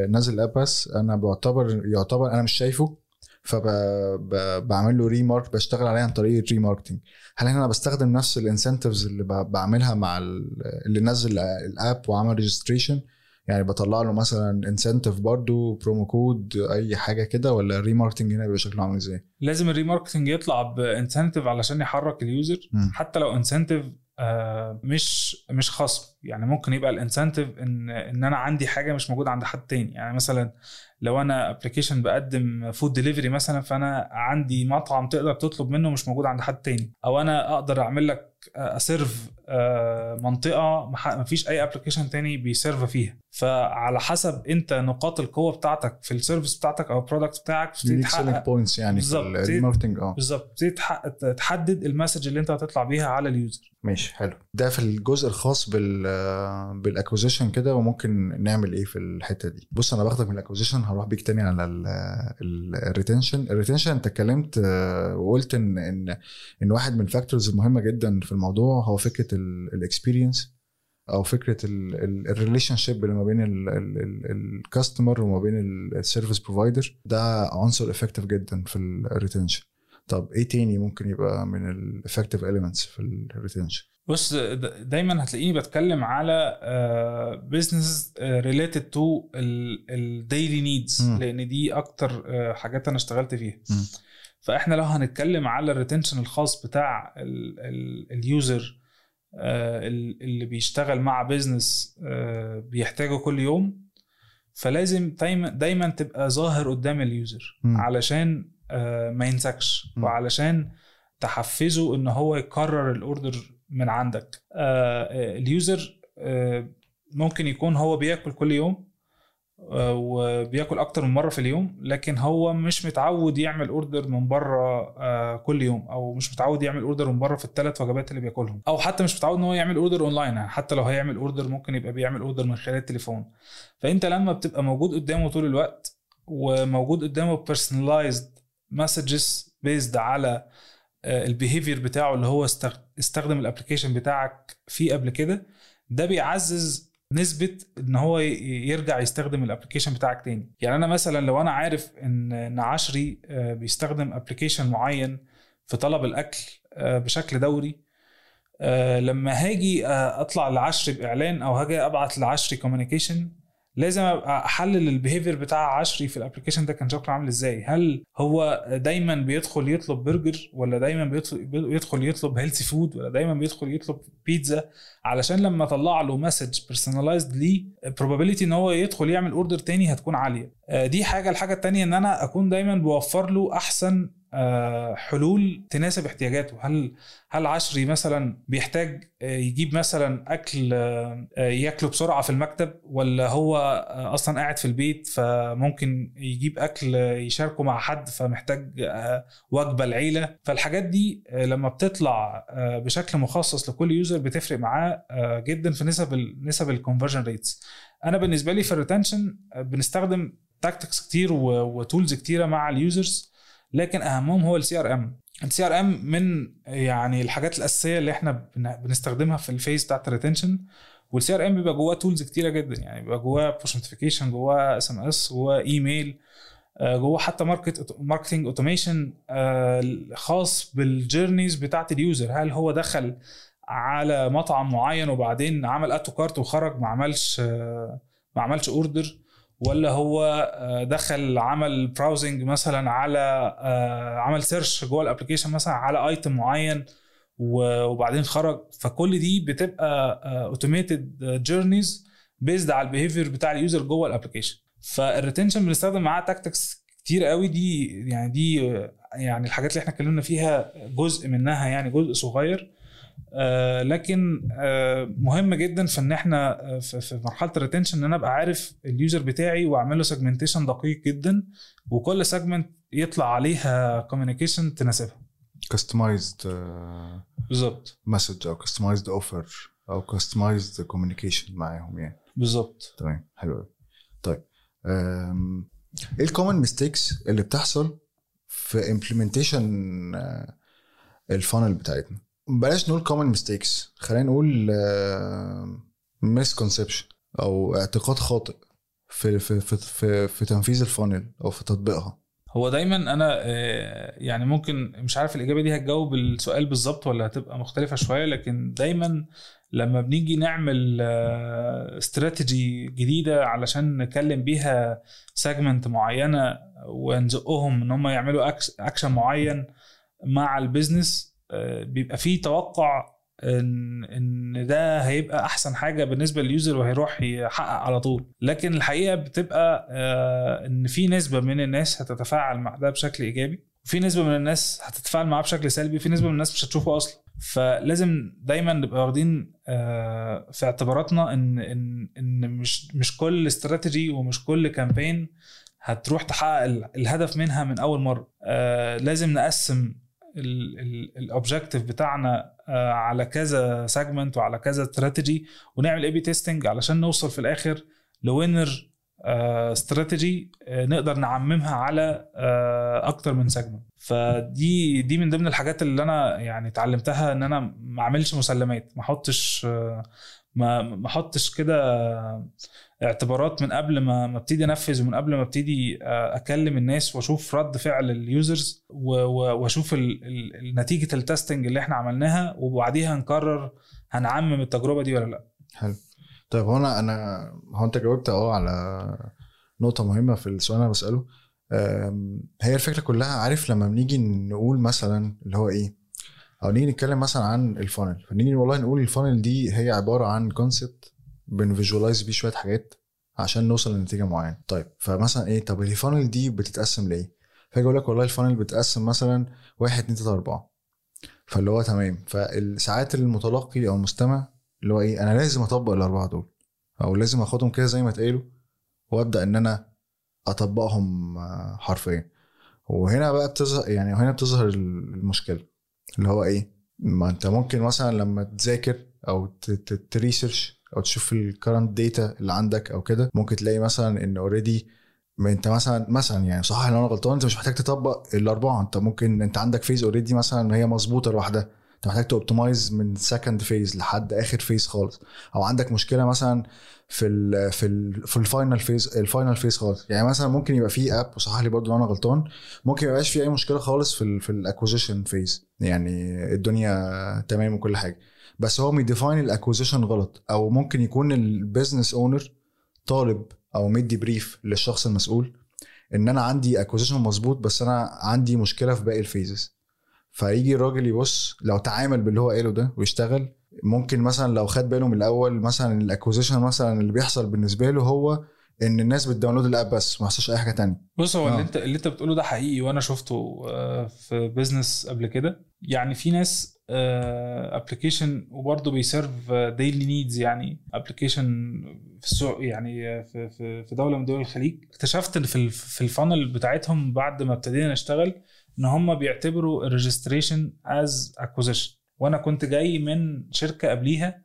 نزل ال app أنا بعتبر يعتبر أنا مش شايفه فبعمل له remark بشتغل عليه عن طريق ال remarketing هل هنا أنا بستخدم نفس ال incentives اللي بعملها مع ال- اللي نزل ال app وعمل registration يعني بطلع له مثلا incentive برضو promo code أي حاجة كده ولا ال remarketing هنا بيبقى شكله عامل إزاي؟
لازم ال remarketing يطلع ب incentive علشان يحرك ال user
مم.
حتى لو incentive مش مش خصم يعني ممكن يبقى ال incentive إن إن أنا عندي حاجة مش موجودة عند حد تاني يعني مثلا لو أنا application بقدم food delivery مثلا فأنا عندي مطعم تقدر تطلب منه مش موجود عند حد تاني أو أنا أقدر أعمل لك ا serve منطقة ما فيش أي application تاني بي serve فيها فعلى حسب أنت نقاط القوة بتاعتك في ال service بتاعتك أو ال product بتاعك بتبتدي تحقق
points يعني
بالظبط.
آه
بالظبط تبتدي تح- تحدد ال message اللي أنت هتطلع بيها على ال user
ماشي حلو. ده في الجزء الخاص بال بال acquisition كده وممكن نعمل إيه في الحتة دي. بص أنا باخدك من ال acquisition هروح بيك تاني على ال retention ال retention أنت اتكلمت آه، وقلت إن إن إن واحد من ال factors المهمه جدا في الموضوع هو فكرة ال experience أو فكرة ال relationship اللي ما بين ال customer وما بين ال service provider ده عنصر effective جدا في ال retention طب إيه تاني ممكن يبقى من ال effective elements في ال
retention بص دايما هتلاقيني بتكلم على business related to ال daily
needs.
لأن دي أكتر آه، حاجات أنا اشتغلت فيها
مم.
فإحنا لو هنتكلم على ال retention الخاص بتاع ال user اللي بيشتغل مع business بيحتاجه كل يوم فلازم دايما دايما تبقى ظاهر قدام ال
user.
علشان آه، ما ينسكش
مم.
وعلشان تحفزه إن هو يكرر ال order من عندك. آه، آه، ال user آه، ممكن يكون هو بياكل كل يوم آه، وبياكل أكتر من مرة في اليوم لكن هو مش متعود يعمل order من بره آه، كل يوم أو مش متعود يعمل order من بره في الثلاث وجبات اللي بياكلهم. أو حتى مش متعود إن هو يعمل order online يعني حتى لو هيعمل order ممكن يبقى بيعمل order من خلال التليفون. فأنت لما بتبقى موجود قدامه طول الوقت وموجود قدامه personalized messages based على ال behavior بتاعه اللي هو استخ- استخدم ال application بتاعك فيه قبل كده. ده بيعزز نسبة إن هو يرجع يستخدم ال application بتاعك تاني. يعني أنا مثلا لو أنا عارف إن إن عشري آه، بيستخدم application معين في طلب الأكل آه، بشكل دوري آه، لما هاجي آه، أطلع لعشري بإعلان أو هاجي أبعت لعشري communication لازم أبقى أحلل ال behavior بتاع عشري في ال application ده كان شكله عامل إزاي؟ هل هو دايما بيدخل يطلب برجر ولا دايما بيدخل يطلب healthy food ولا دايما بيدخل يطلب بيتزا علشان لما أطلع له message personalized ال probability إن هو يدخل يعمل order تاني هتكون عالية. آه، دي حاجة. الحاجة التانية إن أنا أكون دايما بوفر له أحسن حلول تناسب احتياجاته. هل هل عشري مثلا بيحتاج آه، يجيب مثلا أكل آه، آه، ياكله بسرعة في المكتب ولا هو آه، أصلا قاعد في البيت فممكن يجيب أكل آه، يشاركه مع حد فمحتاج آه، وجبة العيله فالحاجات دي آه، لما بتطلع آه، بشكل مخصص لكل user بتفرق معاه آه، جدا في نسب ال نسب ال conversion rates أنا بالنسبة لي في ال retention بنستخدم tactics كتير و tools كتيرة مع ال users لكن أهمهم هو ال CRM ال CRM من يعني الحاجات الأساسية اللي إحنا بن- بنستخدمها في ال phase بتاعت ال retention وال CRM بيبقى جواه tools كتيرة جدا. يعني بيبقى جواه push notification جواه SMS جواه ايميل آه، جوه حتى market marketing automation خاص بال journeys بتاعت ال user هل هو دخل على مطعم معين وبعدين عمل add to cart وخرج ما عملش آه، ما عملش order ولا هو آه، دخل عمل browsing مثلا على آه، عمل search جوه ال application مثلا على item معين وبعدين خرج. فكل دي بتبقى automated journeys based على ال behavior بتاع ال user جوه ال application فال retention بنستخدم معاه tactics كتير قوي. دي يعني دي آه، يعني الحاجات اللي إحنا اتكلمنا فيها جزء منها يعني جزء صغير. آه، لكن آه، مهم جدا في إن إحنا آه، في في مرحلة ال retention إن أنا أبقى عارف ال user بتاعي وأعمل له segmentation دقيق جدا وكل segment يطلع عليها communication تناسبها.
customized
بالظبط.
message أو customized offer أو customized communication معاهم يعني.
بالظبط.
تمام حلو قوي طيب إيه ال common mistakes اللي بتحصل في implementation ال funnel بتاعتنا؟ بلاش نقول common mistakes خلينا نقول misconception أو اعتقاد خاطئ في في في في, في تنفيذ ال funnel أو في تطبيقها.
هو دايما أنا آه، يعني ممكن مش عارف الإجابة دي هتجاوب السؤال بالظبط ولا هتبقى مختلفة شوية لكن دايما لما بنيجي نعمل استراتيجي جديدة علشان نكلم بيها segment معينة ونزقهم إن هم يعملوا اكشن معين مع البيزنس آه، بيبقى فيه توقع ان إن ده هيبقى أحسن حاجة بالنسبة لل user وهيروح يحقق على طول. لكن الحقيقة بتبقى آه، إن في نسبة من الناس هتتفاعل مع ده بشكل إيجابي وفي نسبة من الناس هتتفاعل معاه بشكل سلبي وفي نسبة من الناس مش هتشوفه أصلا. فلازم دايما نبقى واخدين آه، في اعتباراتنا ان ان إن مش مش كل استراتيجي ومش كل campaign هتروح تحقق ال- الهدف منها من أول مرة. آه، لازم نقسم ال objective بتاعنا آه، على كذا segment وعلى كذا استراتيجي ونعمل A/B testing علشان نوصل في الآخر ل winner strategy نقدر نعممها على آه، أكتر من segment فدي دي من ضمن الحاجات اللي أنا يعني اتعلمتها إن أنا ما أعملش مسلمات ما أحطش آه، ما ما أحطش كده اعتبارات من قبل ما ما ابتدي انفذ ومن قبل ما ابتدي آه، اكلم الناس واشوف رد فعل ال users واشوف نتيجة ال testing اللي إحنا عملناها وبعديها نقرر هنعمم التجربة دي ولا لأ.
حلو. طيب هو أنا أنا هو أنت جاوبت آه على نقطة مهمة في السؤال اللي أنا بسأله. أم، هي الفكرة كلها عارف لما بنيجي نقول مثلا اللي هو إيه؟ أو نيجي نتكلم مثلا عن ال funnel فنيجي والله نقول ال funnel دي هي عبارة عن concept بن visualize بيه شوية حاجات عشان نوصل لنتيجة معينة. طيب فمثلا إيه؟ طب ال funnel دي بتتقسم لايه فأجي أقول لك والله ال funnel بتتقسم مثلا واحد اتنين تلاتة أربعة. فاللي هو تمام. فساعات المتلقي أو المستمع اللي هو إيه؟ أنا لازم أطبق الأربعة دول. أو لازم آخدهم كده زي ما اتقالوا وأبدأ إن أنا أطبقهم آه، حرفيا. وهنا بقى بتظهر يعني هنا بتظهر المشكلة. اللي هو إيه؟ ما أنت ممكن مثلا لما تذاكر أو ت research أو تشوف ال current data اللي عندك أو كده ممكن تلاقي مثلا إن already أنت مثلا مثلا يعني صح لو أنا غلطان أنت مش محتاج تطبق الأربعة. أنت ممكن أنت عندك phase already مثلا هي مظبوطة لوحدها. أنت محتاج ت optimize من second phase لحد آخر phase خالص. أو عندك مشكلة مثلا في ال في ال في ال final phase ال final phase خالص. يعني مثلا ممكن يبقى في app وصحح لي برضو لو أنا غلطان. ممكن ما يبقاش في أي مشكلة خالص في ال في ال acquisition phase يعني الدنيا تمام وكل حاجة. بس هو مي define ال acquisition غلط أو ممكن يكون ال business owner طالب أو مدي brief للشخص المسؤول إن أنا عندي acquisition مظبوط بس أنا عندي مشكلة في باقي ال phases فيجي الراجل يبص لو تعامل باللي هو قاله ده ويشتغل ممكن مثلا لو خد باله من الأول مثلا ال acquisition مثلا اللي بيحصل بالنسبة له هو إن الناس بت download ال app بس ما يحصلش أي حاجة تانية.
بص هو
آه.
اللي أنت اللي أنت بتقوله ده حقيقي وأنا شفته آه، في business قبل كده. يعني في ناس application وبرضه بي serve daily needs يعني application في السوق يعني في في دولة من دول الخليج. اكتشفت إن في في ال funnel بتاعتهم بعد ما ابتدينا نشتغل إن هم بيعتبروا ال registration as acquisition وأنا كنت جاي من شركة قبليها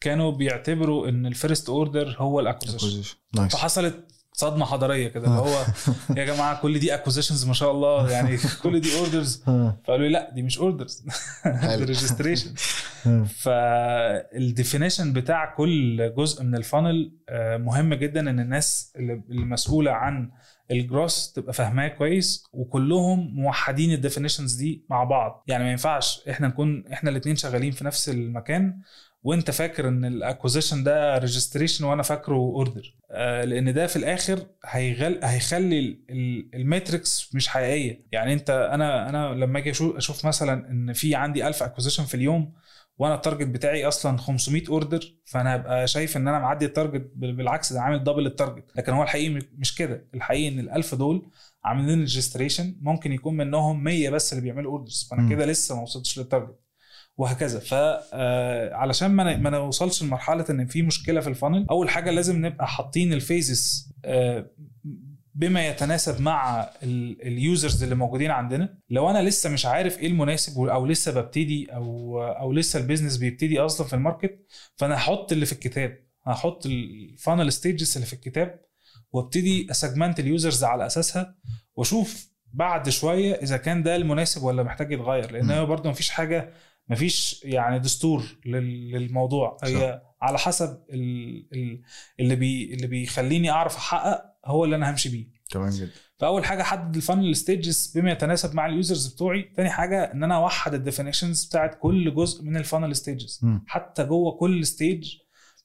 كانوا بيعتبروا إن ال first order هو ال
acquisition
فحصلت صدمة حضارية كده اللي هو يا جماعة كل دي acquisitions ما شاء الله يعني كل دي orders فقالوا لي لا دي مش orders دي.
registration
فال definition بتاع كل جزء من ال funnel آه، مهم جدا إن الناس اللي- المسؤوله عن الجروس تبقى فاهماه كويس وكلهم موحدين ال definitions دي مع بعض. يعني ما ينفعش إحنا نكون إحنا الاثنين شغالين في نفس المكان وانت فاكر ان ال acquisition ده registration وأنا فاكره order آه لأن ده في الآخر هيغل... هيخلي ال- ال- ال metrics مش حقيقية. يعني انت أنا أنا لما أجي أشوف, مثلا ان في عندي 1000 acquisition في اليوم وأنا ال target بتاعي أصلا 500 order فانا هبقى شايف ان أنا معدي ال target بال- بالعكس ده عامل double ال target لكن هو الحقيقي مش كده. الحقيقي ان ال1000 دول عاملين registration ممكن يكون منهم 100 بس اللي بيعملوا orders
فأنا.
كده لسه ما وصلتش لل target وهكذا. ف آه، ما ما نوصلش لمرحلة إن في مشكلة في ال funnel أول حاجة لازم نبقى حاطين ال phases بما يتناسب مع ال users اللي موجودين عندنا. لو أنا لسه مش عارف إيه المناسب أو لسه ببتدي أو أو لسه ال business بيبتدي أصلا في ال market فأنا هحط اللي في الكتاب. هحط ال funnel stages اللي في الكتاب وابتدي ا segment ال users على أساسها وأشوف بعد شوية إذا كان ده المناسب ولا محتاج يتغير. لأن برضه مفيش حاجة مفيش يعني دستور للموضوع. هي على حسب اللي بي اللي بيخليني أعرف أحقق هو اللي أنا همشي بيه.
تمام جدا.
فأول حاجة أحدد ال funnel stages بما يتناسب مع ال users بتوعي. تاني حاجة إن أنا أوحد ال definitions بتاعت كل جزء من ال funnel stages حتى جوه كل stage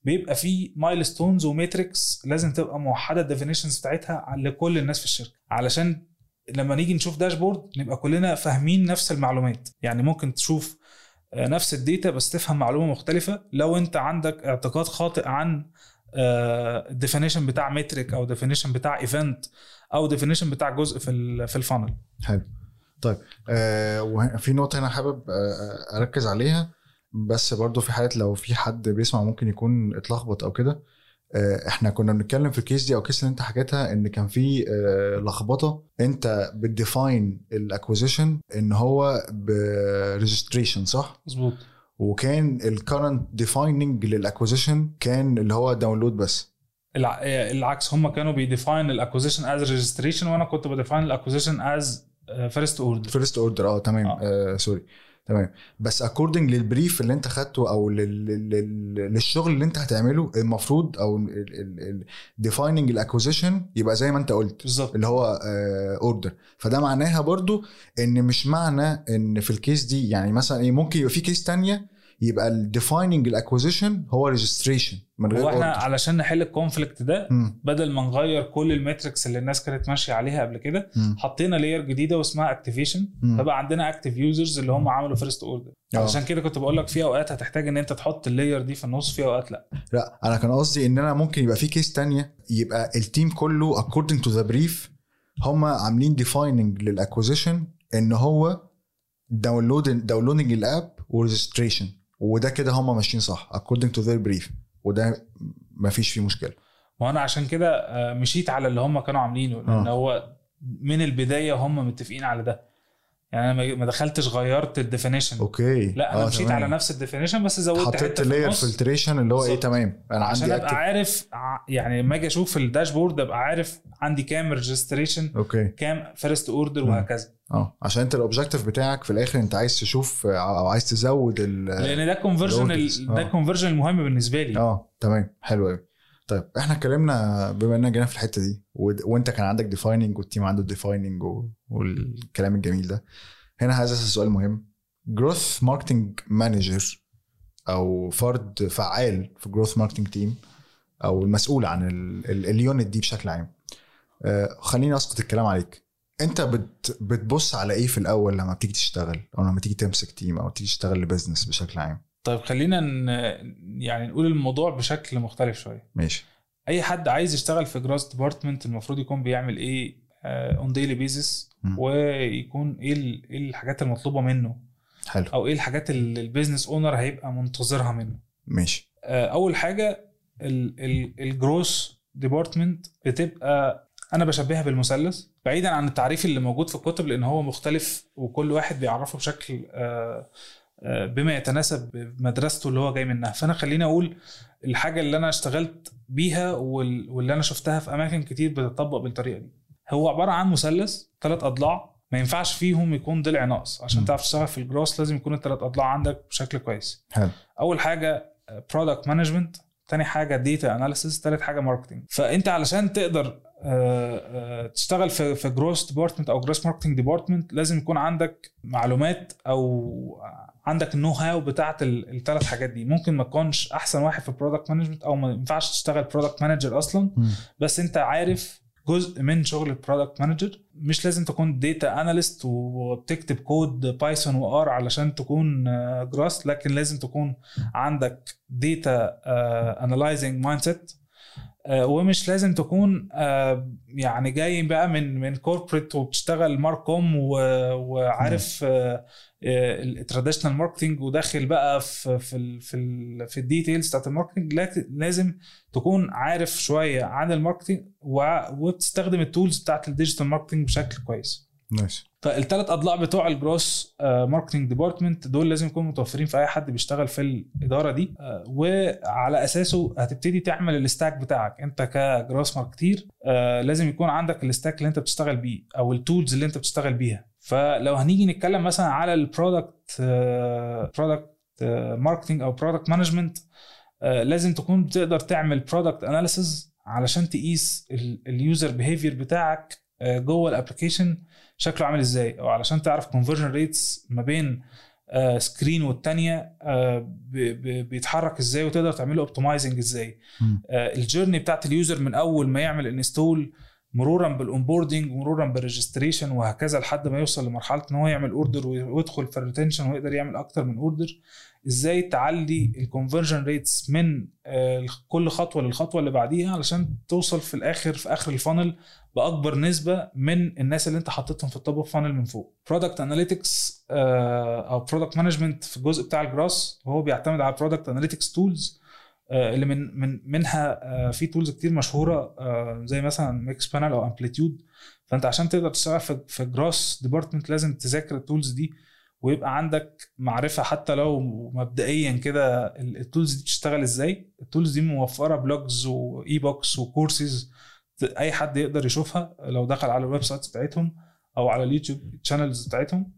بيبقى فيه milestones و metrics لازم تبقى موحدة ال definitions بتاعتها لكل الناس في الشركة. علشان لما نيجي نشوف dashboard نبقى كلنا فاهمين نفس المعلومات. يعني ممكن تشوف نفس ال data بس تفهم معلومة مختلفة. لو انت عندك اعتقاد خاطئ عن ال definition آه، بتاع metric أو definition بتاع event أو definition بتاع جزء في في ال funnel
حلو. طيب آه وفي نقطة هنا حابب آه أركز عليها. بس برضو في حالة لو في حد بيسمع ممكن يكون اتلخبط أو كده. آه، إحنا كنا بنتكلم في ال case دي أو ال case اللي انت حكيتها ان كان في آه، لخبطة. انت بت define ال acquisition ان هو ب registration صح؟
مظبوط.
وكان ال current defining لل acquisition كان اللي هو download بس.
العكس هم كانوا بي define ال acquisition as registration وأنا كنت ب define ال acquisition as
first order first order آه تمام. آه. آه sorry تمام. بس according لل brief اللي انت خدته أو للشغل اللي انت هتعمله المفروض أو defining ال acquisition يبقى زي ما انت قلت
بالظبط.
اللي هو order آه، فده معناها برضو إن مش معنى إن في ال case دي يعني مثلا إيه ممكن يبقى في case تانية يبقى ال defining ال acquisition هو registration
من غير وإحنا علشان نحل ال conflict ده م. بدل ما نغير كل ال metrics اللي الناس كانت ماشية عليها قبل كده حطينا layer جديدة واسمها activation فبقى عندنا active users اللي هم عملوا first order علشان كده كنت بقول لك في أوقات هتحتاج إن أنت تحط ال layer دي في النص في أوقات لأ.
لا أنا كان قصدي إن أنا ممكن يبقى في case تانية يبقى ال team كله according to the brief هم عاملين defining لل acquisition إن هو download downloading ال app و registration وده كده هم ماشيين صح according to their brief وده ما فيش فيه مشكلة
وأنا عشان كده آه، مشيت على اللي هم كانوا عاملينه لأن آه. هو من البداية هم متفقين على ده يعني أنا ما دخلتش غيرت ال
definition okay.
لا أنا آه مشيت تمام. على نفس ال definition بس زودت
حطيت layer filtration اللي هو إيه تمام.
أنا عشان عندي ابقى عارف يعني لما أجي أشوف ال dashboard أبقى عارف عندي كام registration
okay.
كام first order وهكذا.
آه. عشان أنت ال objective بتاعك في الآخر أنت عايز تشوف أو عايز تزود ال
لأن ده conversion ده ال conversion المهم بالنسبة لي.
آه. تمام. حلو قوي طيب إحنا اتكلمنا بما اننا جينا في الحتة دي وانت كان عندك defining وال team عنده defining والكلام الجميل ده. هنا هذا السؤال مهم. growth marketing manager أو فرد فعال في growth marketing team أو المسؤول عن ال unit دي بشكل عام. آه، خليني أسقط الكلام عليك. أنت بت بتبص على إيه في الأول لما بتيجي تشتغل أو لما تيجي تمسك team أو تيجي تشتغل ل business بشكل عام؟
طيب خلينا يعني نقول الموضوع بشكل مختلف شوية.
ماشي.
أي حد عايز يشتغل في growth department المفروض يكون بيعمل إيه on daily basis ويكون إيه إيه الحاجات المطلوبة منه؟
حلو.
أو إيه الحاجات اللي ال business owner هيبقى منتظرها منه؟
ماشي.
آه، أول حاجة ال growth department بتبقى أنا بشبهها بالمثلث بعيدا عن التعريف اللي موجود في الكتب لأن هو مختلف وكل واحد بيعرفه بشكل آه، آه، بما يتناسب بمدرسته اللي هو جاي منها. فأنا خليني أقول الحاجة اللي أنا اشتغلت بيها واللي أنا شفتها في أماكن كتير بتطبق بالطريقة دي. هو عبارة عن مثلث ثلاث أضلاع. ما ينفعش فيهم يكون ضلع ناقص. عشان تعرف تشتغل في الجروس لازم يكون الثلاث أضلاع عندك بشكل كويس.
حلو.
أول حاجة product management تاني حاجة data analysis تالت حاجة marketing فأنت علشان تقدر آه، آه، تشتغل في في growth department أو growth marketing department لازم يكون عندك معلومات أو عندك ال know-how بتاعت الثلاث حاجات دي. ممكن ما تكونش أحسن واحد في product management أو ما ينفعش تشتغل product manager أصلا بس أنت عارف جزء من شغل ال product manager مش لازم تكون data analyst وبتكتب كود Python و R علشان تكون جراس لكن لازم تكون عندك data analyzing mindset آه، ومش لازم تكون آه، يعني جاي بقى من من corporate وبتشتغل marcom وعارف ال traditional marketing وداخل بقى في في في في ال details بتاعت ال marketing لازم تكون عارف شوية عن ال marketing وبتستخدم ال tools بتاعت ال digital marketing بشكل كويس.
ماشي
فالثلاث أضلاع بتوع ال growth marketing department دول لازم يكونوا متوفرين في أي حد بيشتغل في الإدارة دي. آه، وعلى أساسه هتبتدي تعمل ال stack بتاعك. أنت ك growth marketer آه، لازم يكون عندك ال stack اللي أنت بتشتغل بيه أو ال tools اللي أنت بتشتغل بيها. فلو هنيجي نتكلم مثلا على ال product product marketing أو product management لازم تكون بتقدر تعمل product analysis علشان تقيس ال user behavior بتاعك آه، جوه ال application شكله عامل إزاي؟ أو علشان تعرف conversion rates ما بين screen والتانية آه، بيتحرك إزاي وتقدر تعمل له optimizing إزاي ال journey بتاعت ال user من أول ما يعمل install مرورا بال onboarding مرورا بال registration وهكذا لحد ما يوصل لمرحلة إن هو يعمل order ويدخل في ال retention ويقدر يعمل أكتر من order إزاي تعلي ال conversion rates من آه، كل خطوة للخطوة اللي بعديها علشان توصل في الآخر في آخر ال funnel بأكبر نسبة من الناس اللي أنت حطيتهم في ال top of funnel من فوق. product analytics أو product management في الجزء بتاع الجراس هو بيعتمد على product analytics tools اللي من من منها آه، في tools كتير مشهورة آه، زي مثلا Mixpanel أو Amplitude فأنت عشان تقدر تشتغل في ال growth department لازم تذاكر ال tools دي ويبقى عندك معرفة حتى لو مبدئيا كده ال tools دي بتشتغل إزاي. ال tools دي موفرة blogs و e-books و courses أي حد يقدر يشوفها لو دخل على ال website بتاعتهم أو على ال YouTube channels بتاعتهم.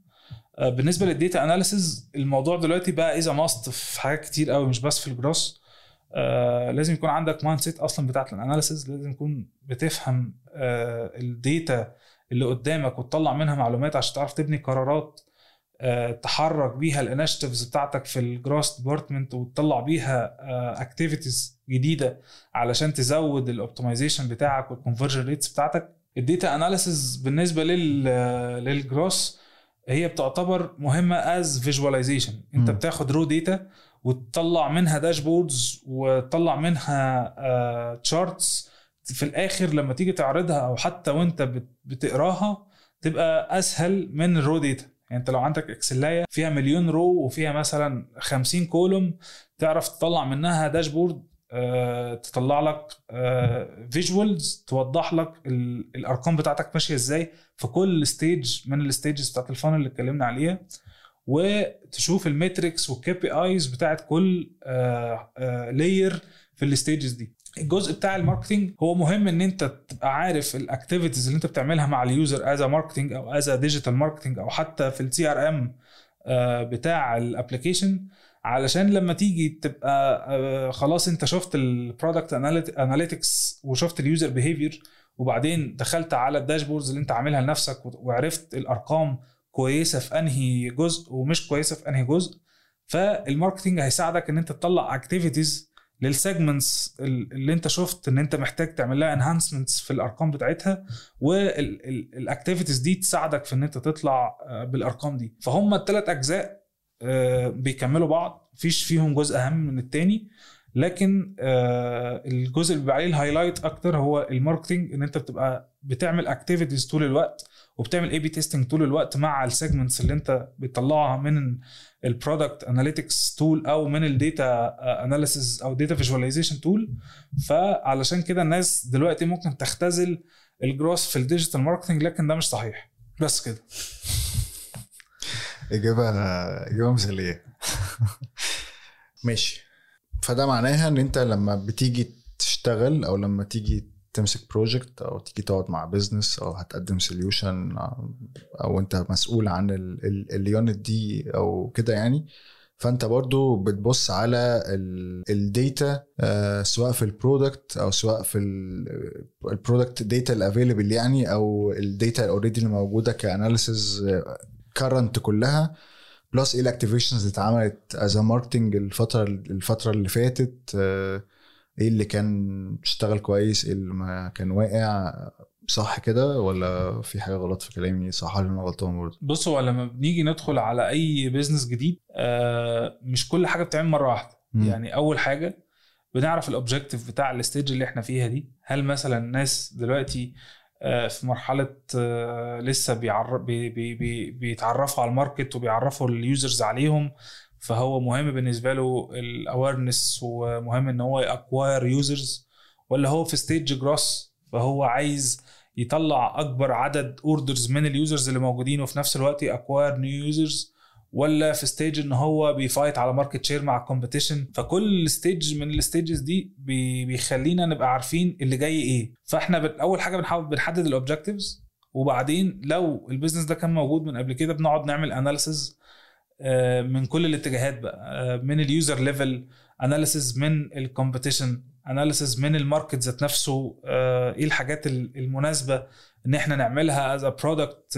آه، بالنسبة لل data analysis الموضوع دلوقتي بقى as a must في حاجات كتير قوي مش بس في الجروس آه لازم يكون عندك mindset أصلا بتاعت ال analysis لازم تكون بتفهم آه ال data اللي قدامك وتطلع منها معلومات عشان تعرف تبني قرارات آه، تحرك بيها ال initiatives بتاعتك في ال growth department وتطلع بيها activities جديدة علشان تزود ال optimization بتاعك وال conversion rates بتاعتك. ال data analysis بالنسبة لل للجروس هي بتعتبر مهمة as visualization انت بتاخد raw data وتطلع منها dashboards وتطلع منها charts آه، في الآخر لما تيجي تعرضها أو حتى وأنت بتقراها تبقى أسهل من ال raw data يعني أنت لو عندك Excel آه فيها مليون row وفيها مثلا 50 column تعرف تطلع منها dashboard أه تطلع لك visuals أه توضح لك الأرقام بتاعتك ماشية إزاي. في كل stage من ال stages بتاعت ال funnel اللي اتكلمنا عليها وتشوف ال metrics وال KPIs بتاعت كل layer أه، أه، في ال stages دي. الجزء بتاع ال marketing هو مهم إن أنت تبقى عارف ال activities اللي أنت بتعملها مع ال user as marketing أو as digital marketing أو حتى في ال CRM بتاع ال application علشان لما تيجي تبقى آه، خلاص أنت شفت ال product analytics وشفت ال user behavior وبعدين دخلت على ال dashboards اللي أنت عاملها لنفسك وعرفت الأرقام كويسة في أنهي جزء ومش كويسة في أنهي جزء فال marketing هيساعدك إن أنت تطلع activities لل segments اللي أنت شفت إن أنت محتاج تعمل لها enhancements في الأرقام بتاعتها وال activities دي تساعدك في إن أنت تطلع آه، بالأرقام دي. فهم الثلاث أجزاء آه، بيكملوا بعض مفيش فيهم جزء أهم من التاني لكن آه، الجزء اللي بيبقى عليه ال highlight أكتر هو ال marketing إن أنت بتبقى بتعمل activities طول الوقت وبتعمل A/B testing طول الوقت مع ال segments اللي انت بتطلعها من ال product analytics tool أو من ال data analysis أو data visualization tool فعلشان كده الناس دلوقتي ممكن تختزل الجروس في ال digital marketing لكن ده مش صحيح. بس كده.
إجابة إجابة مثالية. ماشي. فده معناها إن أنت لما بتيجي تشتغل أو لما تيجي تمسك project أو تيجي تقعد مع business أو هتقدم solution أو أنت مسؤول عن ال unit دي أو كده يعني. فأنت برضو بتبص على ال data آه، سواء في ال product أو سواء في ال product data ال available يعني أو ال data already اللي موجودة ك analysis current كلها. plus إيه ال activations اتعملت as marketing الفترة الفترة اللي فاتت آه إيه اللي كان اشتغل كويس؟ إيه اللي ما كان واقع؟ صح كده ولا في حاجة غلط في كلامي؟ صح ولا أنا غلطان برضه؟
بص هو لما بنيجي ندخل على أي business جديد آه مش كل حاجة بتتعمل مرة واحدة. م. يعني أول حاجة بنعرف ال objective بتاع ال stage اللي إحنا فيها دي. هل مثلا الناس دلوقتي آه، في مرحلة آه، لسه بيعر... بي... بي... بي... بيتعرفوا على ال market وبيعرفوا ال users عليهم؟ فهو مهم بالنسبة له ال awareness ومهم إن هو ي acquire users ولا هو في stage growth فهو عايز يطلع أكبر عدد orders من ال users اللي موجودين وفي نفس الوقت ي acquire new users ولا في stage إن هو بي fight على market share مع ال competition فكل stage من ال stages دي بي- بيخلينا نبقى عارفين اللي جاي إيه. فإحنا أول حاجة بنحاول بنحدد ال objectives وبعدين لو ال business ده كان موجود من قبل كده بنقعد نعمل analysis من كل الاتجاهات بقى آه، من ال user level analysis من ال competition analysis من ال market ذات نفسه آه، إيه الحاجات ال- المناسبة إن إحنا نعملها as product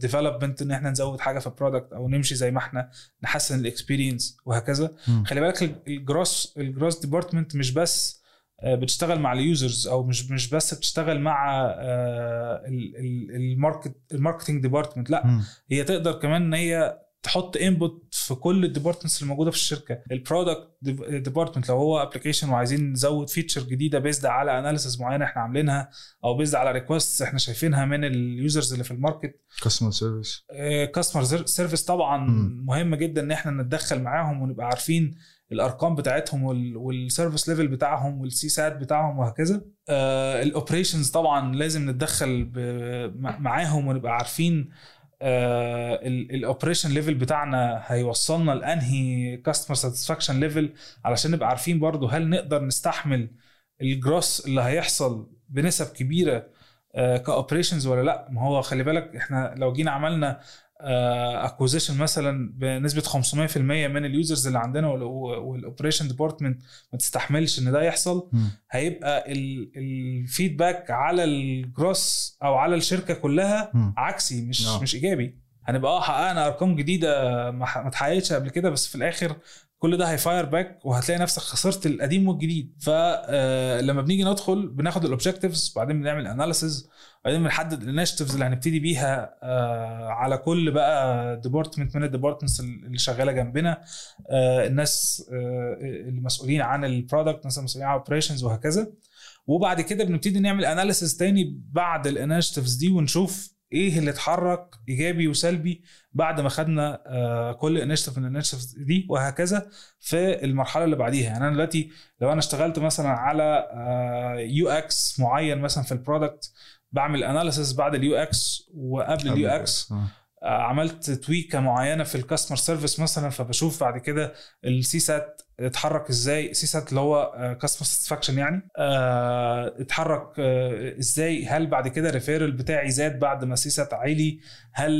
development إن إحنا نزود حاجة في ال product أو نمشي زي ما إحنا نحسن ال experience وهكذا
مم.
خلي بالك ال- ال growth ال growth department مش بس آه، بتشتغل مع ال users أو مش مش بس بتشتغل مع آه، ال- ال- ال market ال marketing department لأ
مم.
هي تقدر كمان إن هي تحط input في كل ال departments اللي موجودة في الشركة. ال product department لو هو application وعايزين نزود feature جديدة based على analysis معينة إحنا عاملينها أو based على request إحنا شايفينها من ال users اللي في ال
market. customer
service customer service
طبعا.
مهم جدا إن إحنا نتدخل معاهم ونبقى عارفين الأرقام بتاعتهم وال service level بتاعهم وال CSAT بتاعهم وهكذا. ال operations طبعا لازم نتدخل معاهم ونبقى عارفين ال operation level بتاعنا هيوصلنا لأنهي customer satisfaction level علشان نبقى عارفين برضو هل نقدر نستحمل الجروس اللي هيحصل بنسب كبيرة ك operations ولا لأ؟ ما هو خلي بالك إحنا لو جينا عملنا acquisition مثلا بنسبة 500% من ال users اللي عندنا وال operation department ما تستحملش إن ده يحصل. هيبقى ال feedback على الجروس أو على الشركة كلها. عكسي مش
آه.
مش إيجابي هنبقى آه حققنا أرقام جديدة ما اتحققتش قبل كده بس في الآخر كل ده ه fire back وهتلاقي نفسك خسرت القديم والجديد. فلما بنيجي ندخل بناخد ال objectives بعدين بنعمل analysis بعدين بنحدد ال initiatives اللي هنبتدي بيها آه، على كل بقى department من ال departments اللي شغالة جنبنا. آه، الناس آه، المسؤولين عن ال product الناس المسؤولين عن ال operations وهكذا. وبعد كده بنبتدي نعمل analysis تاني بعد ال initiatives دي ونشوف إيه اللي اتحرك ايجابي وسلبي بعد ما خدنا آه، كل initiative من ال initiatives دي وهكذا في المرحلة اللي بعديها يعني أنا دلوقتي لو أنا اشتغلت مثلا على UX معين مثلا في ال product بعمل analysis بعد ال UX وقبل ال UX
آه.
آه، عملت tweak معينة في ال customer service مثلا فبشوف بعد كده ال CSAT اتحرك إزاي CSAT اللي هو customer satisfaction يعني آه، اتحرك آه، إزاي هل بعد كده ال referral بتاعي زاد بعد ما CSAT عالي؟ هل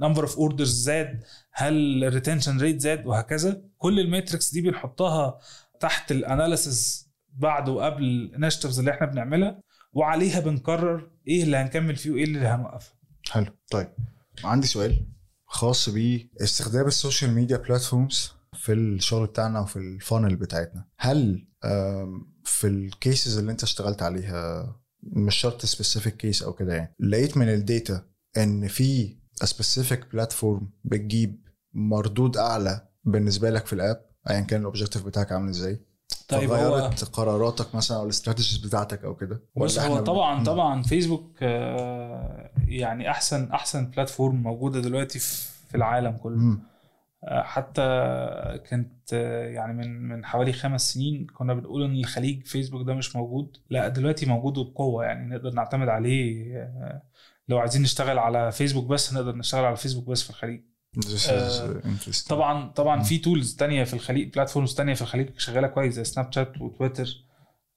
number of orders زاد؟ هل ال retention rate زاد؟ وهكذا. كل ال metrics دي بنحطها تحت ال analysis بعد وقبل ال initiatives اللي إحنا بنعملها وعليها بنقرر إيه اللي هنكمل فيه وايه اللي هنوقفه.
حلو. طيب عندي سؤال خاص باستخدام ال social media platforms في الشغل بتاعنا وفي ال funnel بتاعتنا هل في ال cases اللي انت اشتغلت عليها مش شرط specific case أو كده يعني لقيت من ال data إن في specific platform بتجيب مردود أعلى بالنسبة لك في ال app أيا كان ال objective بتاعك عامل إزاي
طيب هو
فغيرت قراراتك مثلا أو الاستراتيجيز بتاعتك أو كده
بص هو طبعا
مم.
طبعا فيسبوك آه، يعني أحسن أحسن بلاتفورم موجودة دلوقتي في العالم كله
مم.
آه، حتى كانت آه، يعني من من حوالي خمس سنين كنا بنقول إن الخليج فيسبوك ده مش موجود لا دلوقتي موجود وبقوة يعني نقدر نعتمد عليه آه، لو عايزين نشتغل على فيسبوك بس نقدر نشتغل على فيسبوك بس في الخليج آه،. طبعا طبعا. في tools تانية في الخليج platforms تانية في الخليج شغالة كويس زي سناب شات وتويتر